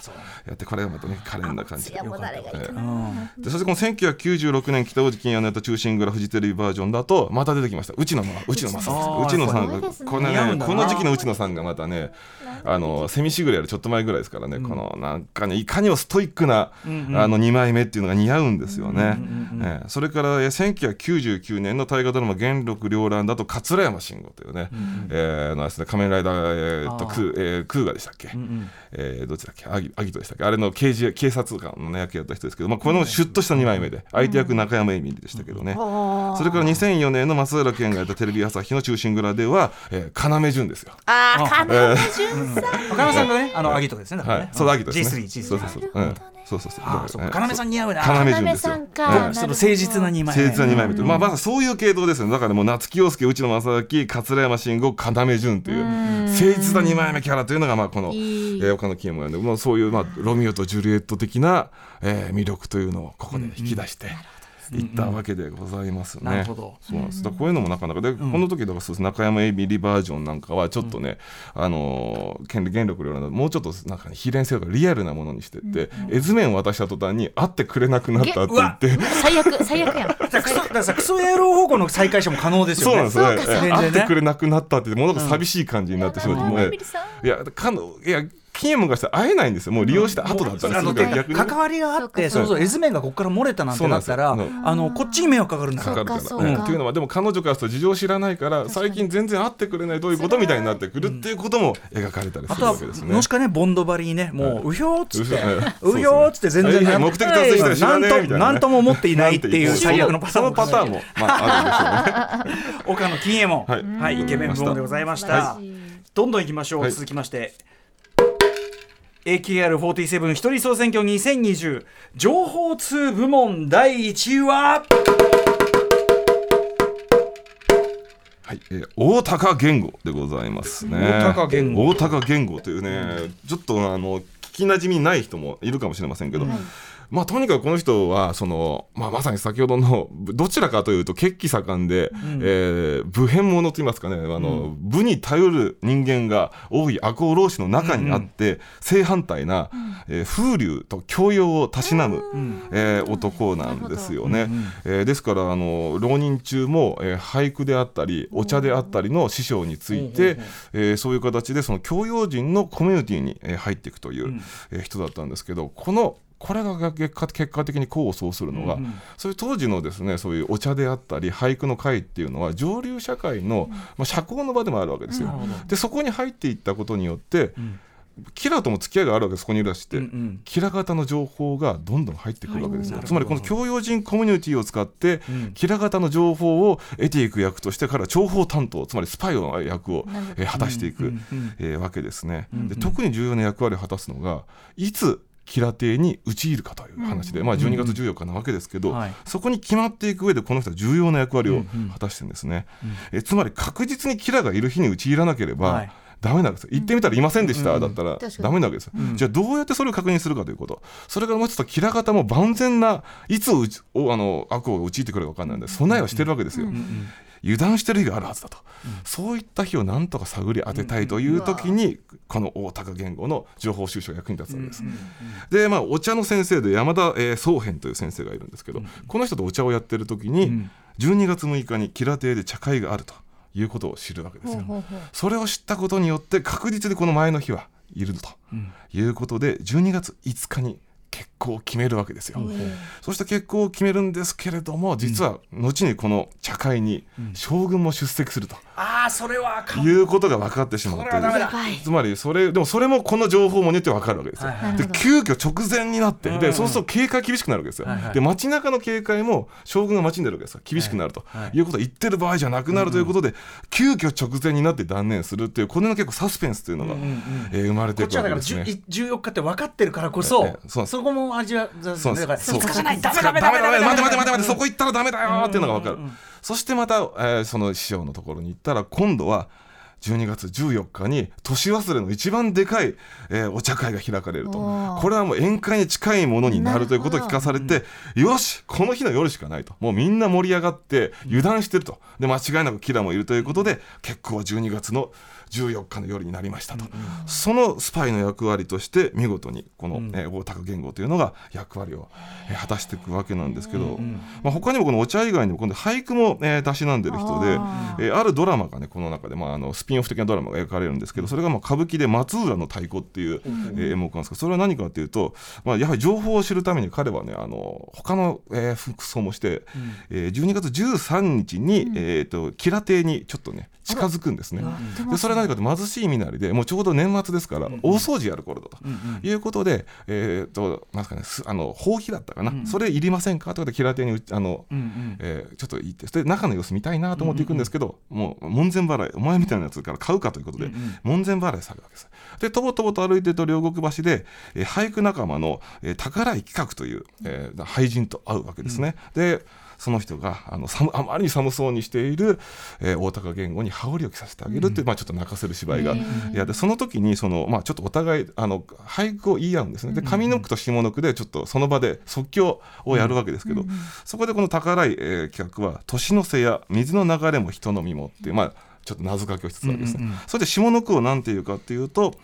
やって、これがまたね、可憐な感じで。でそしてこの1996年北大路欣也のやった中心蔵フジテレビバージョンだとまた出てきました。内野の内野正あー内野さん。がすごいですね。こんだなねこの時期の内野さんがまたねあのセミシグレやるちょっと前ぐらいですからね、このなんかねいかにもストイックな、あの2枚目っていうのが似合うんですよね、ええ。それからえー1999年の大河ドラマ「元禄両乱」だと桂山慎吾というね、えーのですね仮面ライダー、えー、とクーえークーガでしたっけ、んえーどっちだっけ？アギアギトでしたっけ？あれの刑事警察官の、ね、役やった人ですけど、まあ、このシュッとした2枚目で相手役中山エミリでしたけどね、それから2004年の松浦健がやったテレビ朝日の「忠臣蔵」では、えー、要潤ですよ。ああ、金え潤さん。岡山さんがねあのアギトですね。はい、そうアギトですね。G3 G3 そうそうそう。うん。そうそうそう。あーそうだから要さん似合うな。要潤金ですよさんか。うん。その誠実な2枚目。誠実な2枚目と、まあまあそういう系統ですよね。だからもう夏木陽介内野正明桂山慎吾要潤という誠実な2枚目キャラというのがまあこの、え岡野金なんで、まあ、そういう、まあ、ロミオとジュリエット的な、えー魅力というのをここで引き出して。いったわけでございますね。なるほど。そうなんです。こういうのもなかなか。で、この時だからそうです。中山エミリバージョンなんかはちょっとね、あのー権利元力のようなもうちょっとなんか、ね、非連性とかリアルなものにしてって、絵図面を渡した途端に会ってくれなくなったって言って。最悪、最悪やん。だからクソだからさクソ野郎方向の再会者も可能ですよね。そうなんですね。会ってくれなくなったって、もうなんか寂しい感じになってしまって、いや、かの、いや、金右衛門がしたら会えないんですよ。もう利用した後だったらあのするから逆にね。関わりがあってそうう。そう絵図面がここから漏れたなんてなったらあのこっちに迷惑かかるんだかから。かるから、そうかうん。っていうのはでも彼女からすると事情知らないから最近全然会ってくれないどういうことみたいになってくるっていうことも描かれたりするわけですね。もしかねボンドバリにねもううひょーっつってううひょーっつって全然はいはい目的達成したら知らねえみたいなね。なんとなんとも思っていないっていう最悪のパターンそのパターンもまああるでしょうね。[LAUGHS] 岡野金右衛門はい。はいイケメン部門でございました。はどんどんいきましょう、はい。続きまして AKR47 一人総選挙2020情報通部門第1位は？はい、えー大高言語でございますね。大高言語大高言語というね、ちょっとあの聞きなじみない人もいるかもしれませんけど、まあとにかくこの人はその、まあ、まさに先ほどのどちらかというと血気盛んで、えー武変者といいますかね。あの、武に頼る人間が多い赤穂浪士の中にあって、正反対な、えー風流と教養をたしなむ、えー男なんですよね。えーですからあの浪人中も、えー俳句であったりお茶であったりの師匠について、えーそういう形でその教養人のコミュニティに、えー入っていくという、えー人だったんですけどこのこれが結果結果的に功を奏するのが、そういう当時のですねそういうお茶であったり俳句の会っていうのは上流社会の、まあ、社交の場でもあるわけですよ。でそこに入っていったことによって、キラとも付き合いがあるわけですそこにいらして、んキラ型の情報がどんどん入ってくるわけですよ、つまりこの教養人コミュニティを使って、キラ型の情報を得ていく役として彼は情報担当つまりスパイの役を、えー果たしていく、えーわけですね、で特に重要な役割を果たすのがいつキラ邸に討ち入るかという話で、まあ、12月14日なわけですけど、はい。そこに決まっていく上でこの人は重要な役割を果たしてるんですね、えつまり確実にキラがいる日に討ち入らなければ、はい。ダメなんですよ。言ってみたらいませんでした、だったら。ダメなわけですよ、じゃあどうやってそれを確認するかということ。それからもうちょっとキラ型も万全ないつうちおあの悪を陥ってくるか分かんないんで備えはしてるわけですよ、油断してる日があるはずだと、そういった日をなんとか探り当てたいという時に、この大高言語の情報収集が役に立つわけです、でまあお茶の先生で山田、えー宗編という先生がいるんですけど、この人とお茶をやってる時に、12月6日に吉良邸で茶会があるということを知るわけですよ、それを知ったことによって確実にこの前の日はいると、いうことで12月5日に結婚を決めるわけですよ、そして結婚を決めるんですけれども実は後にこの茶会に将軍も出席すると。ああそれはいうことが分かってしまって。これはダメだ。つまりそれでもそれもこの情報もによって分かるわけですよ、はいはい。で急遽直前になって、でそうすると警戒厳しくなるわけですよ、はいはい。で街中の警戒も将軍が街に出るわけですよ。厳しくなると、はい。い、うことを言ってる場合じゃなくなるということで、急遽直前になって断念するっていうこれの結構サスペンスというのが、えー生まれていくこっちはだからわけですね。10 14日って分かってるからこそ、ええそそこも味わだそうからそう。5日じゃない。ダメダダメダメメダメ待て待て待て待ててそこ行ったらダメだよっていうのが分かる、そしてまた、えーその師匠のところに行ったら今度は12月14日に年忘れの一番でかい、えーお茶会が開かれるとこれはもう宴会に近いものになるということを聞かされて、よしこの日の夜しかないともうみんな盛り上がって油断してるとで間違いなくキラもいるということで結婚は12月の14日の夜になりましたと、そのスパイの役割として見事にこの、えー大高言語というのが役割を、えー果たしていくわけなんですけど、まあ、他にもこのお茶以外にも今度俳句も、えー、たしなんでる人であえーあるドラマがねこの中で、まあ、あのスピンオフ的なドラマが描かれるんですけどそれがまあ歌舞伎で「松浦の太鼓」っていう、えー演目なんですけどそれは何かっていうと、まあ、やはり情報を知るために彼はねあの他の、えー服装もして、えー12月13日に、えー、と吉良邸にちょっとね近づくんですね。でそれ何かと貧しい身なりでもうちょうど年末ですから、大掃除やる頃だと、いうことで、えー、となんすかねすあのほうきだったかな、それいりませんか？ということでキラテにうあの、えーちょっと言ってそれで中の様子見たいなと思っていくんですけど、もう門前払いお前みたいなやつから買うかということで、門前払いされるわけです。でとぼとぼと歩いてると両国橋で、えー俳句仲間の、えー宝井企画という、えー俳人と会うわけですね、でその人があの寒あまりに寒そうにしている、えー大高言語に羽織を着させてあげるっていう、まあ、ちょっと泣かせる芝居が、いやでその時にその、まあ、ちょっとお互いあの俳句を言い合うんですね。で上の句と下の句でちょっとその場で即興をやるわけですけど、そこでこの宝井、えー企画は「年の瀬や水の流れも人の身も」っていう、まあ、ちょっと謎かけをしつつあるんですね。それで下の句を何て言うかっていうと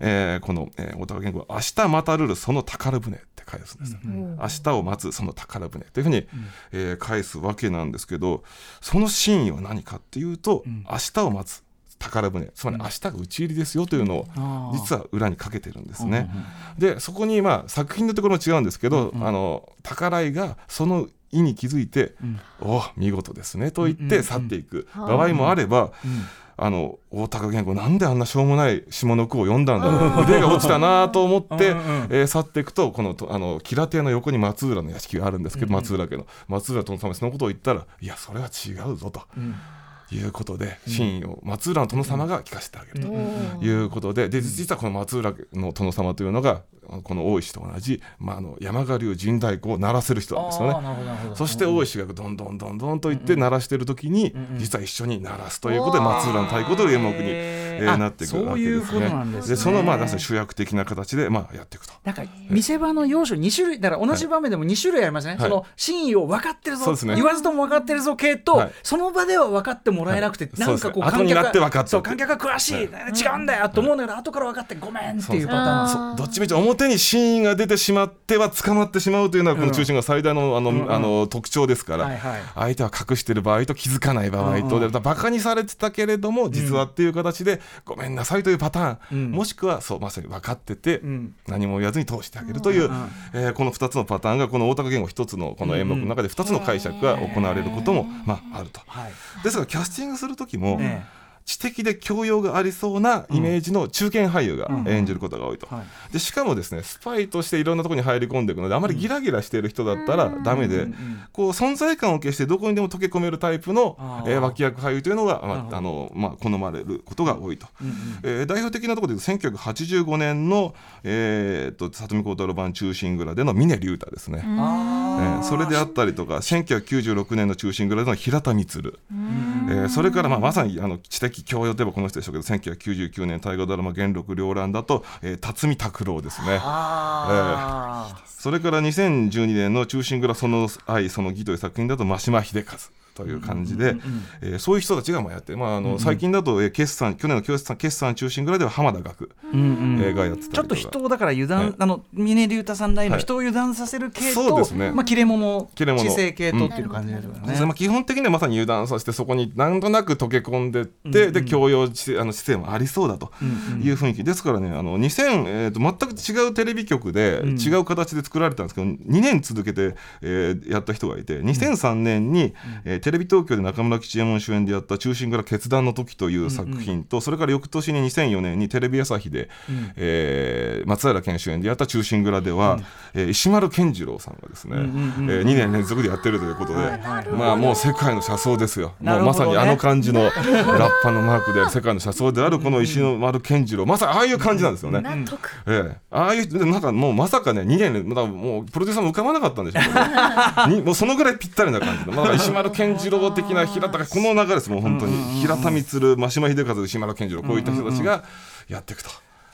えーこの、えー、大高言語は「明日またるるその宝船」って返すんです、明日を待つその宝船というふうに、えー返すわけなんですけどその真意は何かっていうと、明日を待つ宝船つまり明日が討ち入りですよというのを実は裏にかけてるんですね。でそこにまあ作品のところも違うんですけど、あの宝井がその意に気づいて「お見事ですね」と言って去っていく場合もあれば、あの大高言語なんであんなしょうもない下の句を読んだんだろう。腕が落ちたなと思って、えー去っていくとこのとあの吉良邸の横に松浦の屋敷があるんですけど、松浦家の松浦殿様にそのことを言ったらいやそれは違うぞと。いうことで真意を松浦の殿様が聞かせてあげるということでで実はこの松浦の殿様というのがこの大石と同じ、まあ、あの山賀流神太鼓を鳴らせる人なんですよね。そして大石がどんどんどんどんと言って鳴らしてる時に実は一緒に鳴らすということで松浦の太鼓という演目に、えーあなっていくわけですそういうことなんね。ですね。そのまあ主役的な形でまあやっていくと。なんか見せ場の要素2種類だから同じ場面でも2種類ありますね、はい。その真意を分かってるぞ、そうですね。言わずとも分かってるぞ系と、はい。その場では分かってもらえなくて、はい。なんかこうそうですね後になって分かってそう観客が詳しい、違うんだよと思うんだけど、後から分かってごめんっていうパターン。そう。どっちみち表に真意が出てしまっては捕まってしまうというのはこの中心が最大のあの、あの特徴ですから、はいはい。相手は隠している場合と気づかない場合と、でバカにされてたけれども実はっていう形で、ごめんなさいというパターン、もしくはそうまさに分かってて、ん。何も言わずに通してあげるという、えーこの2つのパターンがこの大高言語一つのこの演目の中で2つの解釈が行われることも、まあ、あると。はい。ですがキャスティングする時も、え知的で教養がありそうなイメージの中堅俳優が演じることが多いと、はい。でしかもですねスパイとしていろんなところに入り込んでいくのであまりギラギラしている人だったらダメで、こう存在感を消してどこにでも溶け込めるタイプのえー脇役俳優というのが、まああのまあ、好まれることが多いと、えー代表的なところで言うと1985年の、えー、と里見孝太郎版「忠臣蔵」での峰竜太ですね。えーそれであったりとか1996年の忠臣蔵での平田充、えーそれからまあまさにあの知的教養といえばこの人でしょうけど1999年大河ドラマ「元禄両乱」だと、えー辰巳拓郎ですね。あーそれから2012年の「忠臣蔵その愛その義」という作品だと真島秀和という感じで、えーそういう人たちがまあやって、まあ、あの最近だと、えー決算去年の決算決算忠臣蔵では浜田学、えーがやってたりちょっと人をだから油断、はい。あの峰竜太さんらへのはい。人を油断させる系と、そうですね。まあ、切れ者切れ者知性系とっていう感じですよね。まあ、基本的にはまさに油断させてそこになんとなく溶け込んでって、で教養知あの姿勢もありそうだという雰囲気。ですからねあの2000、えー、と全く違うテレビ局で違う形で作られたんですけど、2年続けて、えーやった人がいて2003年に、えーテレビ東京で中村吉右衛門主演でやった「忠臣蔵決断の時」という作品と、それから翌年に2004年にテレビ朝日で、えー松平健主演でやった「忠臣蔵」では、えー石丸健次郎さんがですね、えー2年連続でやってるということで、まあもう世界の車窓ですよ、ね。もうまさにあの感じのラッパのマークで世界の車窓であるこの石丸健次郎。まさにああいう感じなんですよね。納得。ええ、ああいうでなんかもうまさかね2年連まだもうプロデューサーも浮かばなかったんでしょうけど [LAUGHS] にもうそのぐらいぴったりな感じで、まあ、石丸健次郎的な平田がこの流れですもう本当に。平田充真島秀和石丸健次郎こういった人たちがやっていくと。い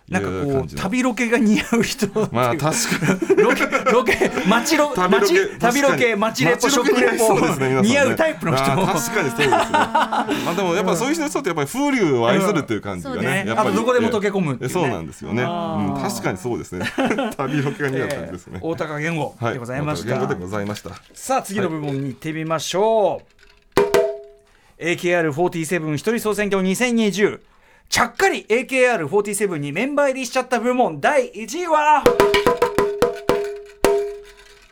なんかこう旅ロケが似合う人まあ確かに。ロケロケ街ロ旅ロケ街旅ロケ街レポ食レポ。ね似合うタイプの人確かにそうですね。[LAUGHS] まあでもやっぱそういう人ってやっぱり風流を愛するっていう感じがうん。ねねやっぱり。あとどこでも溶け込むね。そうなんですよね、うん、確かにそうですね。[LAUGHS] 旅ロケが似合う感じですね、大高言語はい。でござい。ました、言語でございましたさあ次の部門に行ってみましょう、AKR47 一人総選挙2020ちゃっかり AKR47 にメンバー入りしちゃった部門第1位は？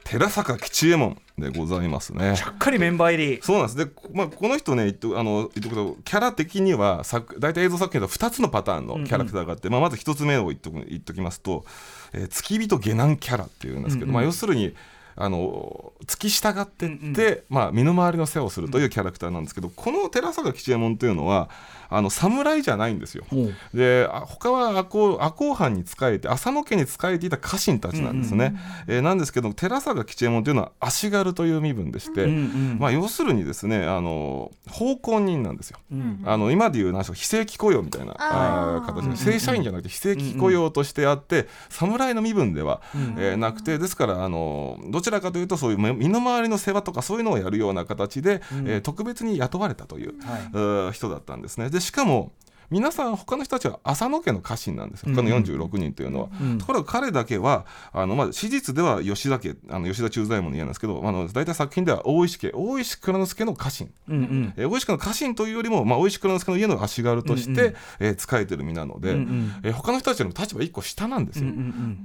寺坂吉右衛門でございますね。しっかりメンバー入り。そうなんです。で、こまあ、この人ね言っとあの言っとくとキャラ的には作大体映像作品だと2つのパターンのキャラクターがあって、まあ、まず1つ目を言っとく言っときますと、えー付き人下男キャラっていうんですけど、まあ、要するにあの付き従ってって、まあ、身の回りの世話をするというキャラクターなんですけど、この寺坂吉右衛門というのはあの侍じゃないんですよ。であ他は赤穂藩に仕えて浅野家に仕えていた家臣たちなんですね。えーなんですけど寺坂吉右衛門というのは足軽という身分でして、まあ、要するにですねあの奉公人なんですよ。あの今でいうなんでしょう非正規雇用みたいなあー。形で。正社員じゃなくて非正規雇用としてあって侍の身分では、えーなくてですからあのどちらかというとそういう身の回りの世話とかそういうのをやるような形で、えー特別に雇われたという、うー人だったんですね。でしかも皆さん他の人たちは浅野家の家臣なんですよ。他の46人というのは、ところが彼だけはあの、まあ、史実では吉田家あの吉田忠左衛門の家なんですけどあの大体作品では大石家大石蔵之介の家臣、うんうん。えー大石家の家臣というよりも、まあ、大石蔵之介の家の足軽として、えー仕えてる身なので、えー他の人たちよりも立場1個下なんですよ。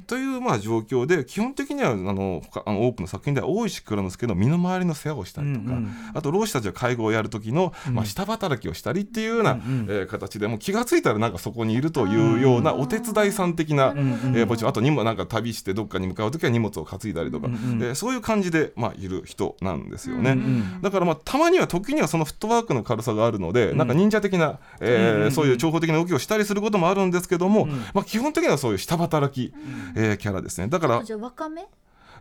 というまあ状況で基本的にはあの他あの多くの作品では大石蔵之介の身の回りの世話をしたりとか、あと老子たちが介護をやる時の、まあ、下働きをしたりっていうような、えー形でもう気が付いたらなんかそこにいるというようなお手伝いさん的な、えーポジション。あとにもなんか旅してどっかに向かう時は荷物を担いだりとか、えーそういう感じで、まあ、いる人なんですよね。だからまあたまには時にはそのフットワークの軽さがあるので、なんか忍者的な、えーそういう長方的な動きをしたりすることもあるんですけども、まあ、基本的にはそういう下働き、えーキャラですね。だからじゃあ若め？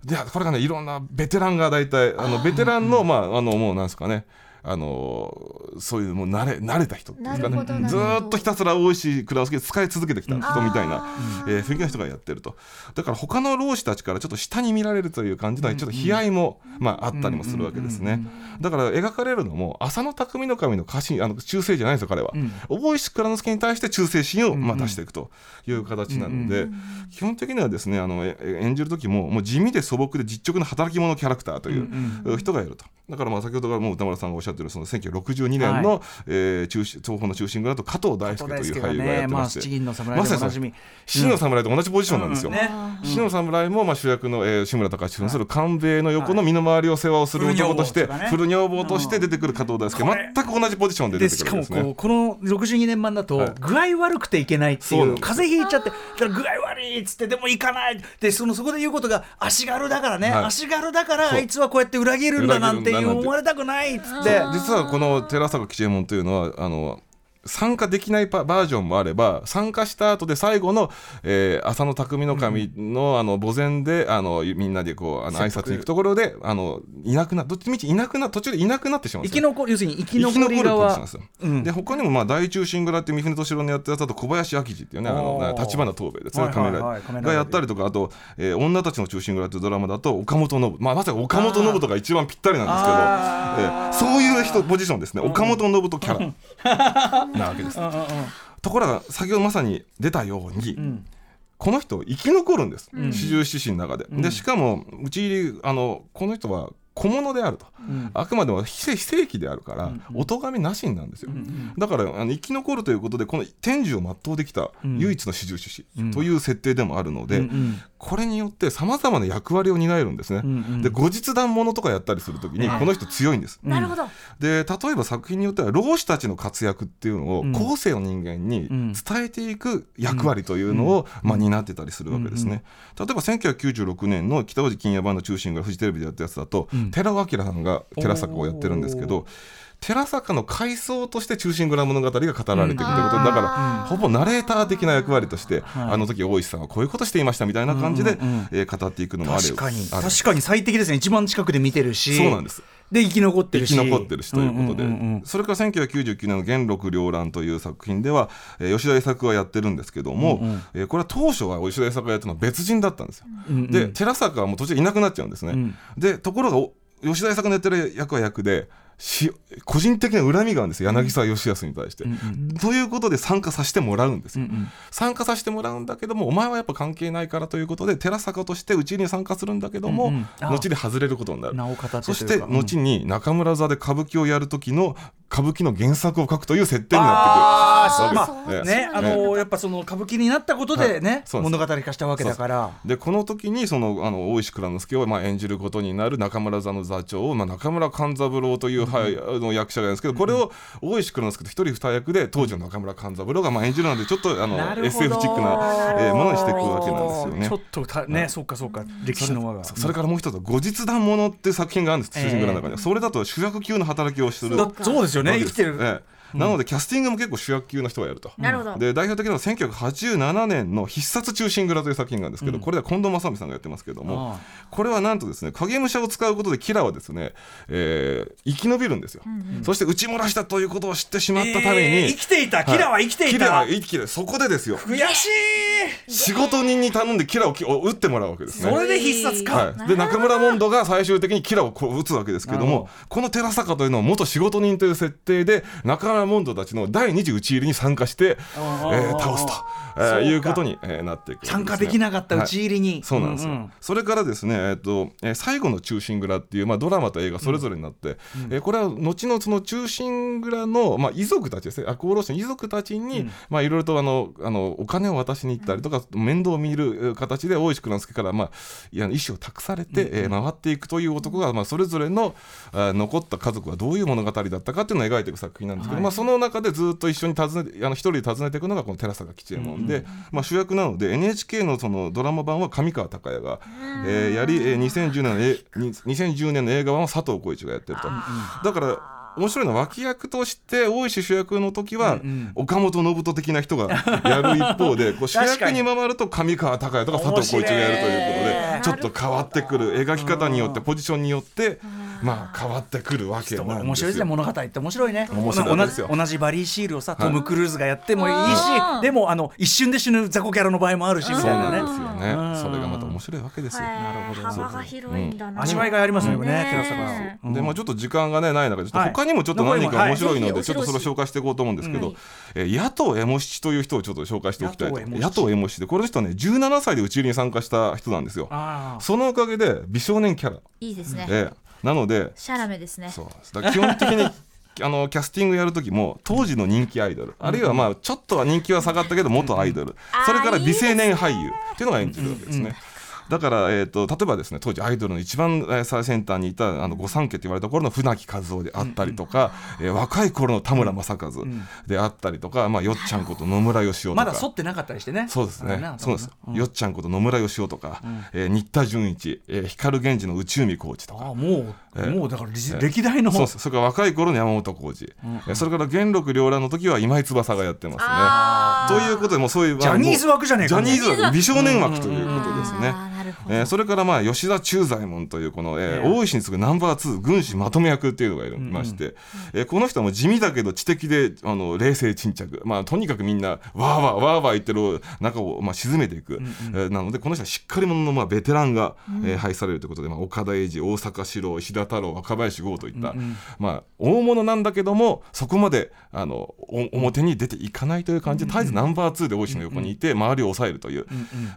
いやこれがねいろんなベテランが大体あのベテランのまああのもうなんですかねあのそういうもう慣れ慣れた人っていうんですかね。ずっとひたすら大石倉之介使い続けてきた人みたいな、えー雰囲気の人がやってると。だから他の老子たちからちょっと下に見られるという感じのちょっと悲哀も、まあ、あったりもするわけですね。だから描かれるのも浅野匠の神の家臣あの忠誠じゃないんですよ彼は、大石倉之介に対して忠誠心を、まあ、出していくと。いう形なので、基本的にはですねあのええ演じる時ももう地味で素朴で実直な働き者キャラクターという人がいると。だからまあ先ほどからもう歌丸さんがおっしゃってるその1962年の、えー中心東宝の中心蔵と加藤大輔という俳優がやってまあまして、七人の侍でおなじみ、七人の侍と同じポジションなんですよ。うん。ね七人の侍もまあ主役の、えー志村隆史扮する官兵衛の横の身の回りを世話をする男として、はい古女房として出てくる加藤大輔、全く同じポジションで出てでしかもくるんですね。こうこの62年版だとはい。具合悪くていけないっていうそうなんです。風邪ひいちゃってだから具合悪いっつってでも行かないでそのそこで言うことが足軽だからね、はい。足軽だからあいつはこうやって裏切るんだなんて。思われたくないっつって実はこの寺坂吉右衛門というのはあの参加できないパバージョンもあれば参加した後で最後の、えー浅野匠の神の,、あの墓前であのみんなでこうあの挨拶に行くところであのいなくなどっちみちいなくな途中でいなくなってしまうんですよ。生き残る要するに生き生き残り残るポジションなですよ。うん。で他にもまあ大中心蔵って三船敏郎のやったやつだと小林明治っていうねあ立花東兵衛ですねはいはいはい。仮面ラがやったりとかあと、えー女たちの中心蔵っていうドラマだと岡本信。まあまさに岡本信とか一番ぴったりなんですけど、えーそういう人ポジションですね。岡本信とキャラ [LAUGHS] なわけです。ところが先ほどまさに出たように、この人生き残るんです。四十七士の中で。でしかもうち入りあのこの人は小物であると、あくまでも非正規であるから、お咎めなしなんですよ、だからあの生き残るということでこの天寿を全うできた唯一の四十四士という設定でもあるので、これによってさまざまな役割を担えるんですね、で後日談ものとかやったりするときにこの人強いんです、なるほど。で例えば作品によっては老子たちの活躍っていうのを後世の人間に伝えていく役割というのを、まあ、担ってたりするわけですね。例えば1996年の北大路金谷版の中心がフジテレビでやったやつだと、寺尾明さんが寺坂をやってるんですけど。寺坂の回想として中心蔵物語が語られていくということ。で、だからほぼナレーター的な役割として、あの時大石さんはこういうことしていましたみたいな感じで、えー語っていくのもある。確かに。確かに最適ですね。一番近くで見てるし。そうなんです。で生き残ってるし生き残ってるしということで、んんうんうんそれから1999年の「元禄両乱」という作品では、えー吉田栄作がやってるんですけども、えーこれは当初は吉田栄作がやってるのは別人だったんですよ。で寺坂はもう途中でいなくなっちゃうんですね。でところがお吉田栄作のやってる役は役でし個人的な恨みがあるんですよ。柳沢義康に対して。ということで参加させてもらうんですよ。参加させてもらうんだけどもお前はやっぱ関係ないからということで寺坂としてうちに参加するんだけども、うんうん。あ後で外れることになる。そして後に中村座で歌舞伎をやる時の歌舞伎の原作を書くという設定になあーってくる。わけまあね、あのやっぱその歌舞伎になったことでね、はい物語化したわけだから。でこの時にそのあの大石蔵之介をまあ演じることになる中村座の座長を、まあ、中村勘三郎という、はい、あの役者がいるんですけどこれを大石蔵之介と一人二役で当時の中村勘三郎がまあ演じるのでちょっとあの SF チックな、えーものにしていくわけなんですよね。ちょ。っとたね、そうかそうか、歴史の輪が。そそれからもう一つ後日談ものっていう作品があるんです中心蔵の中に。は、それだと主役級の働きをするだそうですよね、生きてる。ええなのでキャスティングも結構主役級の人がやると。なるほど。で代表的なのは1987年の「必殺忠臣蔵」という作品があるんですけど、これは近藤正美さんがやってますけどもあこれはなんとですね影武者を使うことでキラはですね、えー生き延びるんですよ、そして撃ち漏らしたということを知ってしまったために、えー生きていた、キラは生きていキラた。は生きてそこでですよ。悔しい。仕事人に頼んでキラをきを撃ってもらうわけですね。それで必殺か。はい、で中村モンドが最終的にキラをこう撃つわけですけどもこの寺坂というのは元仕事人という設定で中村モンドたちの第二次討ち入りに参加して、えー倒すと、えーいうことに、えーなっていくね。参加できなかった討ち入りに。そうなんですよ、ううそれからですね、えっとえー最後の忠臣蔵っていう、まあ、ドラマと映画それぞれになって、えーこれは後のその忠臣蔵の、まあ、遺族たちですね。赤穂浪士の遺族たちに、まあ、いろいろとあのあのお金を渡しに行ったりとか、面倒を見るえー形で大石蔵之介から、まあ、いや意思を託されて、えー回っていくという男が、まあ、それぞれのあー残った家族はどういう物語だったかっていうのを描いていく作品なんですけど、まあ、その中でずっと一緒に訪ねてあの一人で訪ねていくのがこの寺坂吉右衛門で、まあ、主役なので NHK のそのドラマ版は上川隆也が、えーやり、えー2010年のえに2010年の映画版は佐藤浩市がやってると。だから面白いのは脇役として大石主役の時は岡本信人的な人が [LAUGHS] やる一方でこう主役に回ると上川隆也とか佐藤浩市がやるということでちょっと変わってくる。描き方によってポジションによってまあ変わってくるわけなんですよ。面白いですね物語って面白いね。面白いですよ。同じ同じバリーシールをさトム・クルーズがやってもいいし、うん。でもあの一瞬で死ぬ雑魚キャラの場合もあるしみそうたいなね。なんですよね。それがまた面白いわけですよ。なるほど。幅が広いんだな、味わいがありますよね、ね。寺坂でまあ、ちょっと時間が、ね、ない中でちょっとはい。他にもちょっと何人か面白いので、はいちょっとそれを紹介していこうと思うんですけど、えー野党エモ七という人をちょっと紹介しておきたいと。野党エモ七でこの人はね17歳で討ち入りに参加した人なんですよ。そのおかげで美少年キャラ、いいですね、えーなのでシャラメですね。そうだ基本的に [LAUGHS] あのキャスティングやる時も当時の人気アイドル。あるいはまあちょっとは人気は下がったけど元アイドル。それから美青年俳優っていうのが演じるわけですね。だから、えー、と例えばですね当時アイドルの一番えー最先端にいたあの御三家と言われた頃の船木和夫であったりとか、えー若い頃の田村正和であったりとか、まあ、よっちゃんこと野村義雄とか。まだ剃ってなかったりしてね。そうですね。そうです。うん。よっちゃんこと野村義雄とか、えー新田純一、えー光源氏の内海コーチとか。ああもう、ええもうだから歴ええ歴代の。そうです。それから若い頃の山本浩二、えそれから元禄両乱の時は今井翼がやってますね。ということでもうそういうジャニーズ枠じゃねえかジャニーズ枠美少年枠ということですね。あーなるほどえーそれからまあ吉田忠左衛門というこの、えー大石に次ぐナンバー2軍師まとめ役っていうのがいまして、えーこの人はもう地味だけど知的であの冷静沈着、まあ、とにかくみんなわーわーわーわー言ってる中をまあ沈めていく、えーなのでこの人はしっかり者のまあベテランが、えー配されるということで、まあ、岡田英二大阪四郎石田太郎若林剛といった、まあ、大物なんだけどもそこまであのお表に出ていかないという感じで絶えずナンバー2で大石の横にいて周りを抑えるという、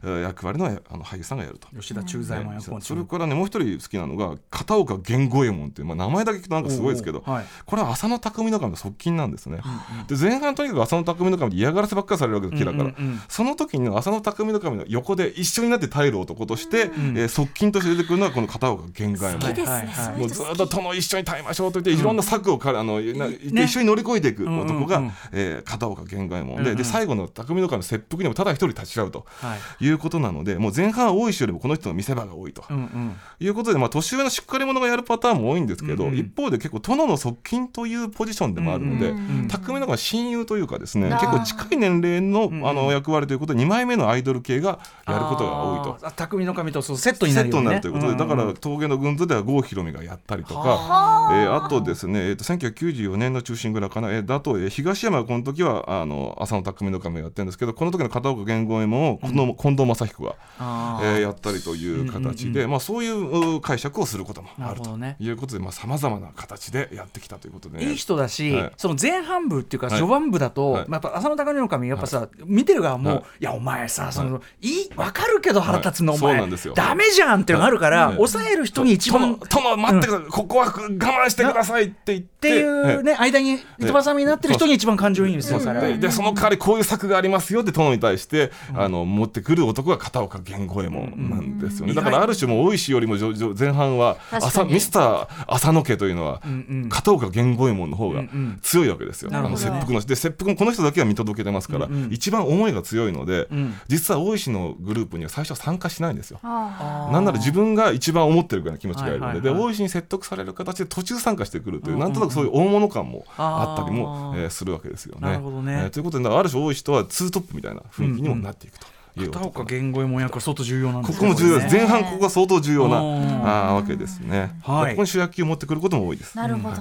えー役割のあの俳優さんがやると。吉田忠左衛門役それからねもう一人好きなのが片岡源五右衛門っていう、まあ、名前だけ聞くとなんかすごいですけど、はい。これは浅野匠の神の側近なんですね、で前半とにかく浅野匠の神で嫌がらせばっかりされるわけですキラから、うん。うんうんその時に浅野匠の神の横で一緒になって耐える男として、えー側近として出てくるのはこの片岡源五右衛門。もうずっと殿一緒に耐えましょうと言っていろんな策をか、あのな一緒に乗り越えていく男が、うんうんうん。えー片岡源五右衛門。で,、うんうん。で最後の匠の神の切腹にもただ一人立ち会うと、はい。い、うことなのでもう前半は大石よりもこの人の見せ場が多いと。うんうん。いうことで、まあ、年上のしっかり者がやるパターンも多いんですけど、うんうん。一方で結構殿の側近というポジションでもあるので、うん匠の方が親友というかですね結構近い年齢の,、んあの役割ということで2枚目のアイドル系がやることが多いと。匠の神とそうセットになセットに、なるということで、だかうん。ら峠の軍図では郷ひろみがやったりとか、えーあとですね、えー、と1994年の中心蔵かな、えー、だと、えー東山がこの時はあの浅野匠の神をやってるんですけどこの時の片岡源五右衛門をこの近藤正彦が、あえーやっったりという形で、まあ、そういうう解釈をすることもあるということでさまざ、まな形でやってきたということで、ね、いい人だし、はい。その前半部っていうかはい。序盤部だと、はい。まあ、やっぱ浅野孝則神やっぱさ、見てる側も、はい。い、やお前さその、い、い分かるけど腹立つの、はい。お前そうなんですよ。ダメじゃんっていうのがあるから、はい。抑える人に一番っ殿殿待ってください、ここは我慢してくださいって言って。ていうね、間に糸挟みになってる人に一番感情移入するから。ででその代わりこういう策がありますよって殿に対して、あの持ってくる男が片岡源五右衛門なんですよね、うんだからある種もう大石よりも前半は朝ミスター浅野家というのは、片岡源五右衛門の方が強いわけですよ、あのなるほど。切腹ので切腹もこの人だけは見届けてますから、一番思いが強いので、ん。実は大石のグループには最初は参加しないんですよ。あなんなら自分が一番思ってるぐらいの気持ちがいるので,、はいはいはい。で大石に説得される形で途中参加してくるという、なんとなくそういう大物感もあったりも、えーするわけですよね。ね。えーということである種大石とはツートップみたいな雰囲気にもなっていくという。片男岡源五右衛門役は相当重要なんですここも重要です、前半ここが相当重要なうん。あーわけですね、はい。ここに主役級を持ってくることも多いです。なるほど、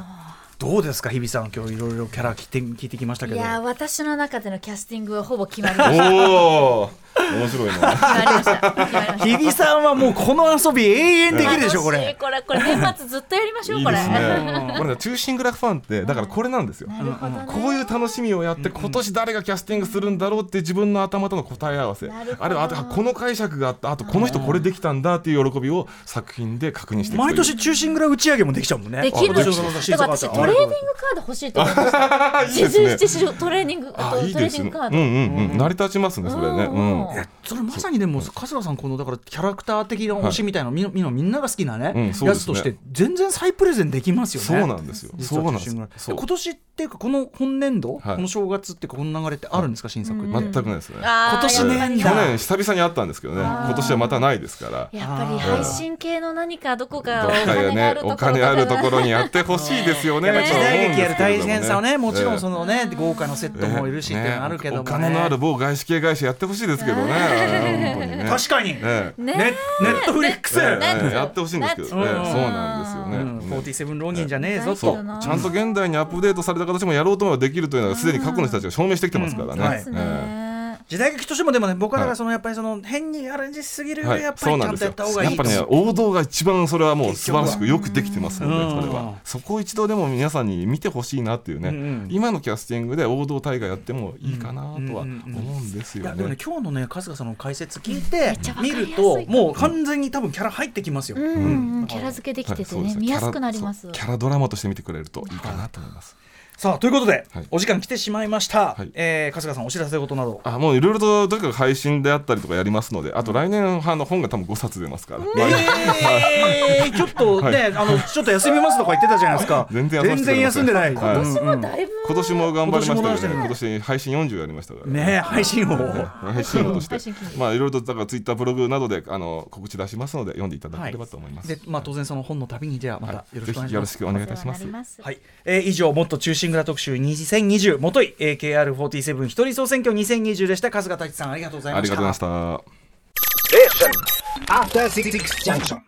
どうですか日比さん今日いろいろキャラ聞いて聞いてきましたけど。いやー私の中でのキャスティングはほぼ決まりました。おお面白いな。日比さんはもうこの遊び永遠できるでしょこれ。これこれ年末ずっとやりましょうこれいいですね。これね、中心グラフファンって、だからこれなんですよ。こういう楽しみをやって、今年誰がキャスティングするんだろうって自分の頭との答え合わせ。あるいは、あとこの解釈があった、あとこの人これできたんだっていう喜びを作品で確認して毎年忠臣蔵打ち上げもできちゃうもんね。できるあだから私トレーディングカード欲しいと思いました [LAUGHS] いいですね七トレーニングあトレーいいですね。ニングカード、うんうんうん。成り立ちますね、それね。うん。いやそれまさにでも春日さんこのだからキャラクター的な推しみたいなのみんなみんなみんなが好きなね、うんね。やつとして全然再プレゼンできますよね。そうなんですよ。実そうなんです今年っていうかこの本年度、はい。この正月っていうかこの流れってあるんですか、新作って。全くないですね。今年ね去年久々にあったんですけどね、今年はまたないですから。やっぱり配信系の何かどこかお金があねる、ところお金あるところにやってほしいですよね。やっぱ時代劇やる大変さはね、ええもちろんそのね、豪華なセットもいるしっていうのあるけどお金のある某外資系会社やってほしいですけどね。確かに、ええね。ネネットフリックス、やってほしいんですけど、そうなんですよね。うん、ね47浪人じゃねえぞと。ちゃんと現代にアップデートされた形もやろうと思えばできるというのはすでに過去の人たちが証明してきてますからね。時代劇としてもでもね僕はだかはい。らそのやっぱりその変にアレンジしすぎるよはい。りやっ、ぱりちゃんとやった方がいいと。やっぱね王道が一番それはもう素晴らしくよくできてますのでうん。それは。そこを一度でも皆さんに見てほしいなっていうね、うんうん今のキャスティングで王道大河やってもいいかなとは思うんですよいやでもねね。今日のね春日さんの解説聞いて見るともう完全に多分キャラ入ってきますよ、うんうんうん。キャラ付けできててはいそうですね。見やすくなります。キャラそうキャラドラマとして見てくれるといいかなと思います。さあということで、はい。お時間来てしまいました、はい。えー春日さんお知らせ事など。あもういろいろととにかく配信であったりとかやりますのであと来年あの本が多分5冊出ますから、まあえー、[LAUGHS] ちょっとね、あのちょっと休みますとか言ってたじゃないですか。[LAUGHS] 全然休ませてくれません休んでない、はい。うんだいぶ今年も頑張りましたけどね。今年配信40やりましたからねえ配信を、配信をとして。まあいろいろとだからツイッターブログなどであの告知出しますので読んでいただければと思います。でまあ当然その本の旅にではまたよろしぜくお願いします。ひよろしくお願いいたします。ます。はい、えー以上もっと中心蔵特集2020もとい AKR47 一人総選挙2020でした春日太一さんありがとうございましたありがとうございました。After Junction.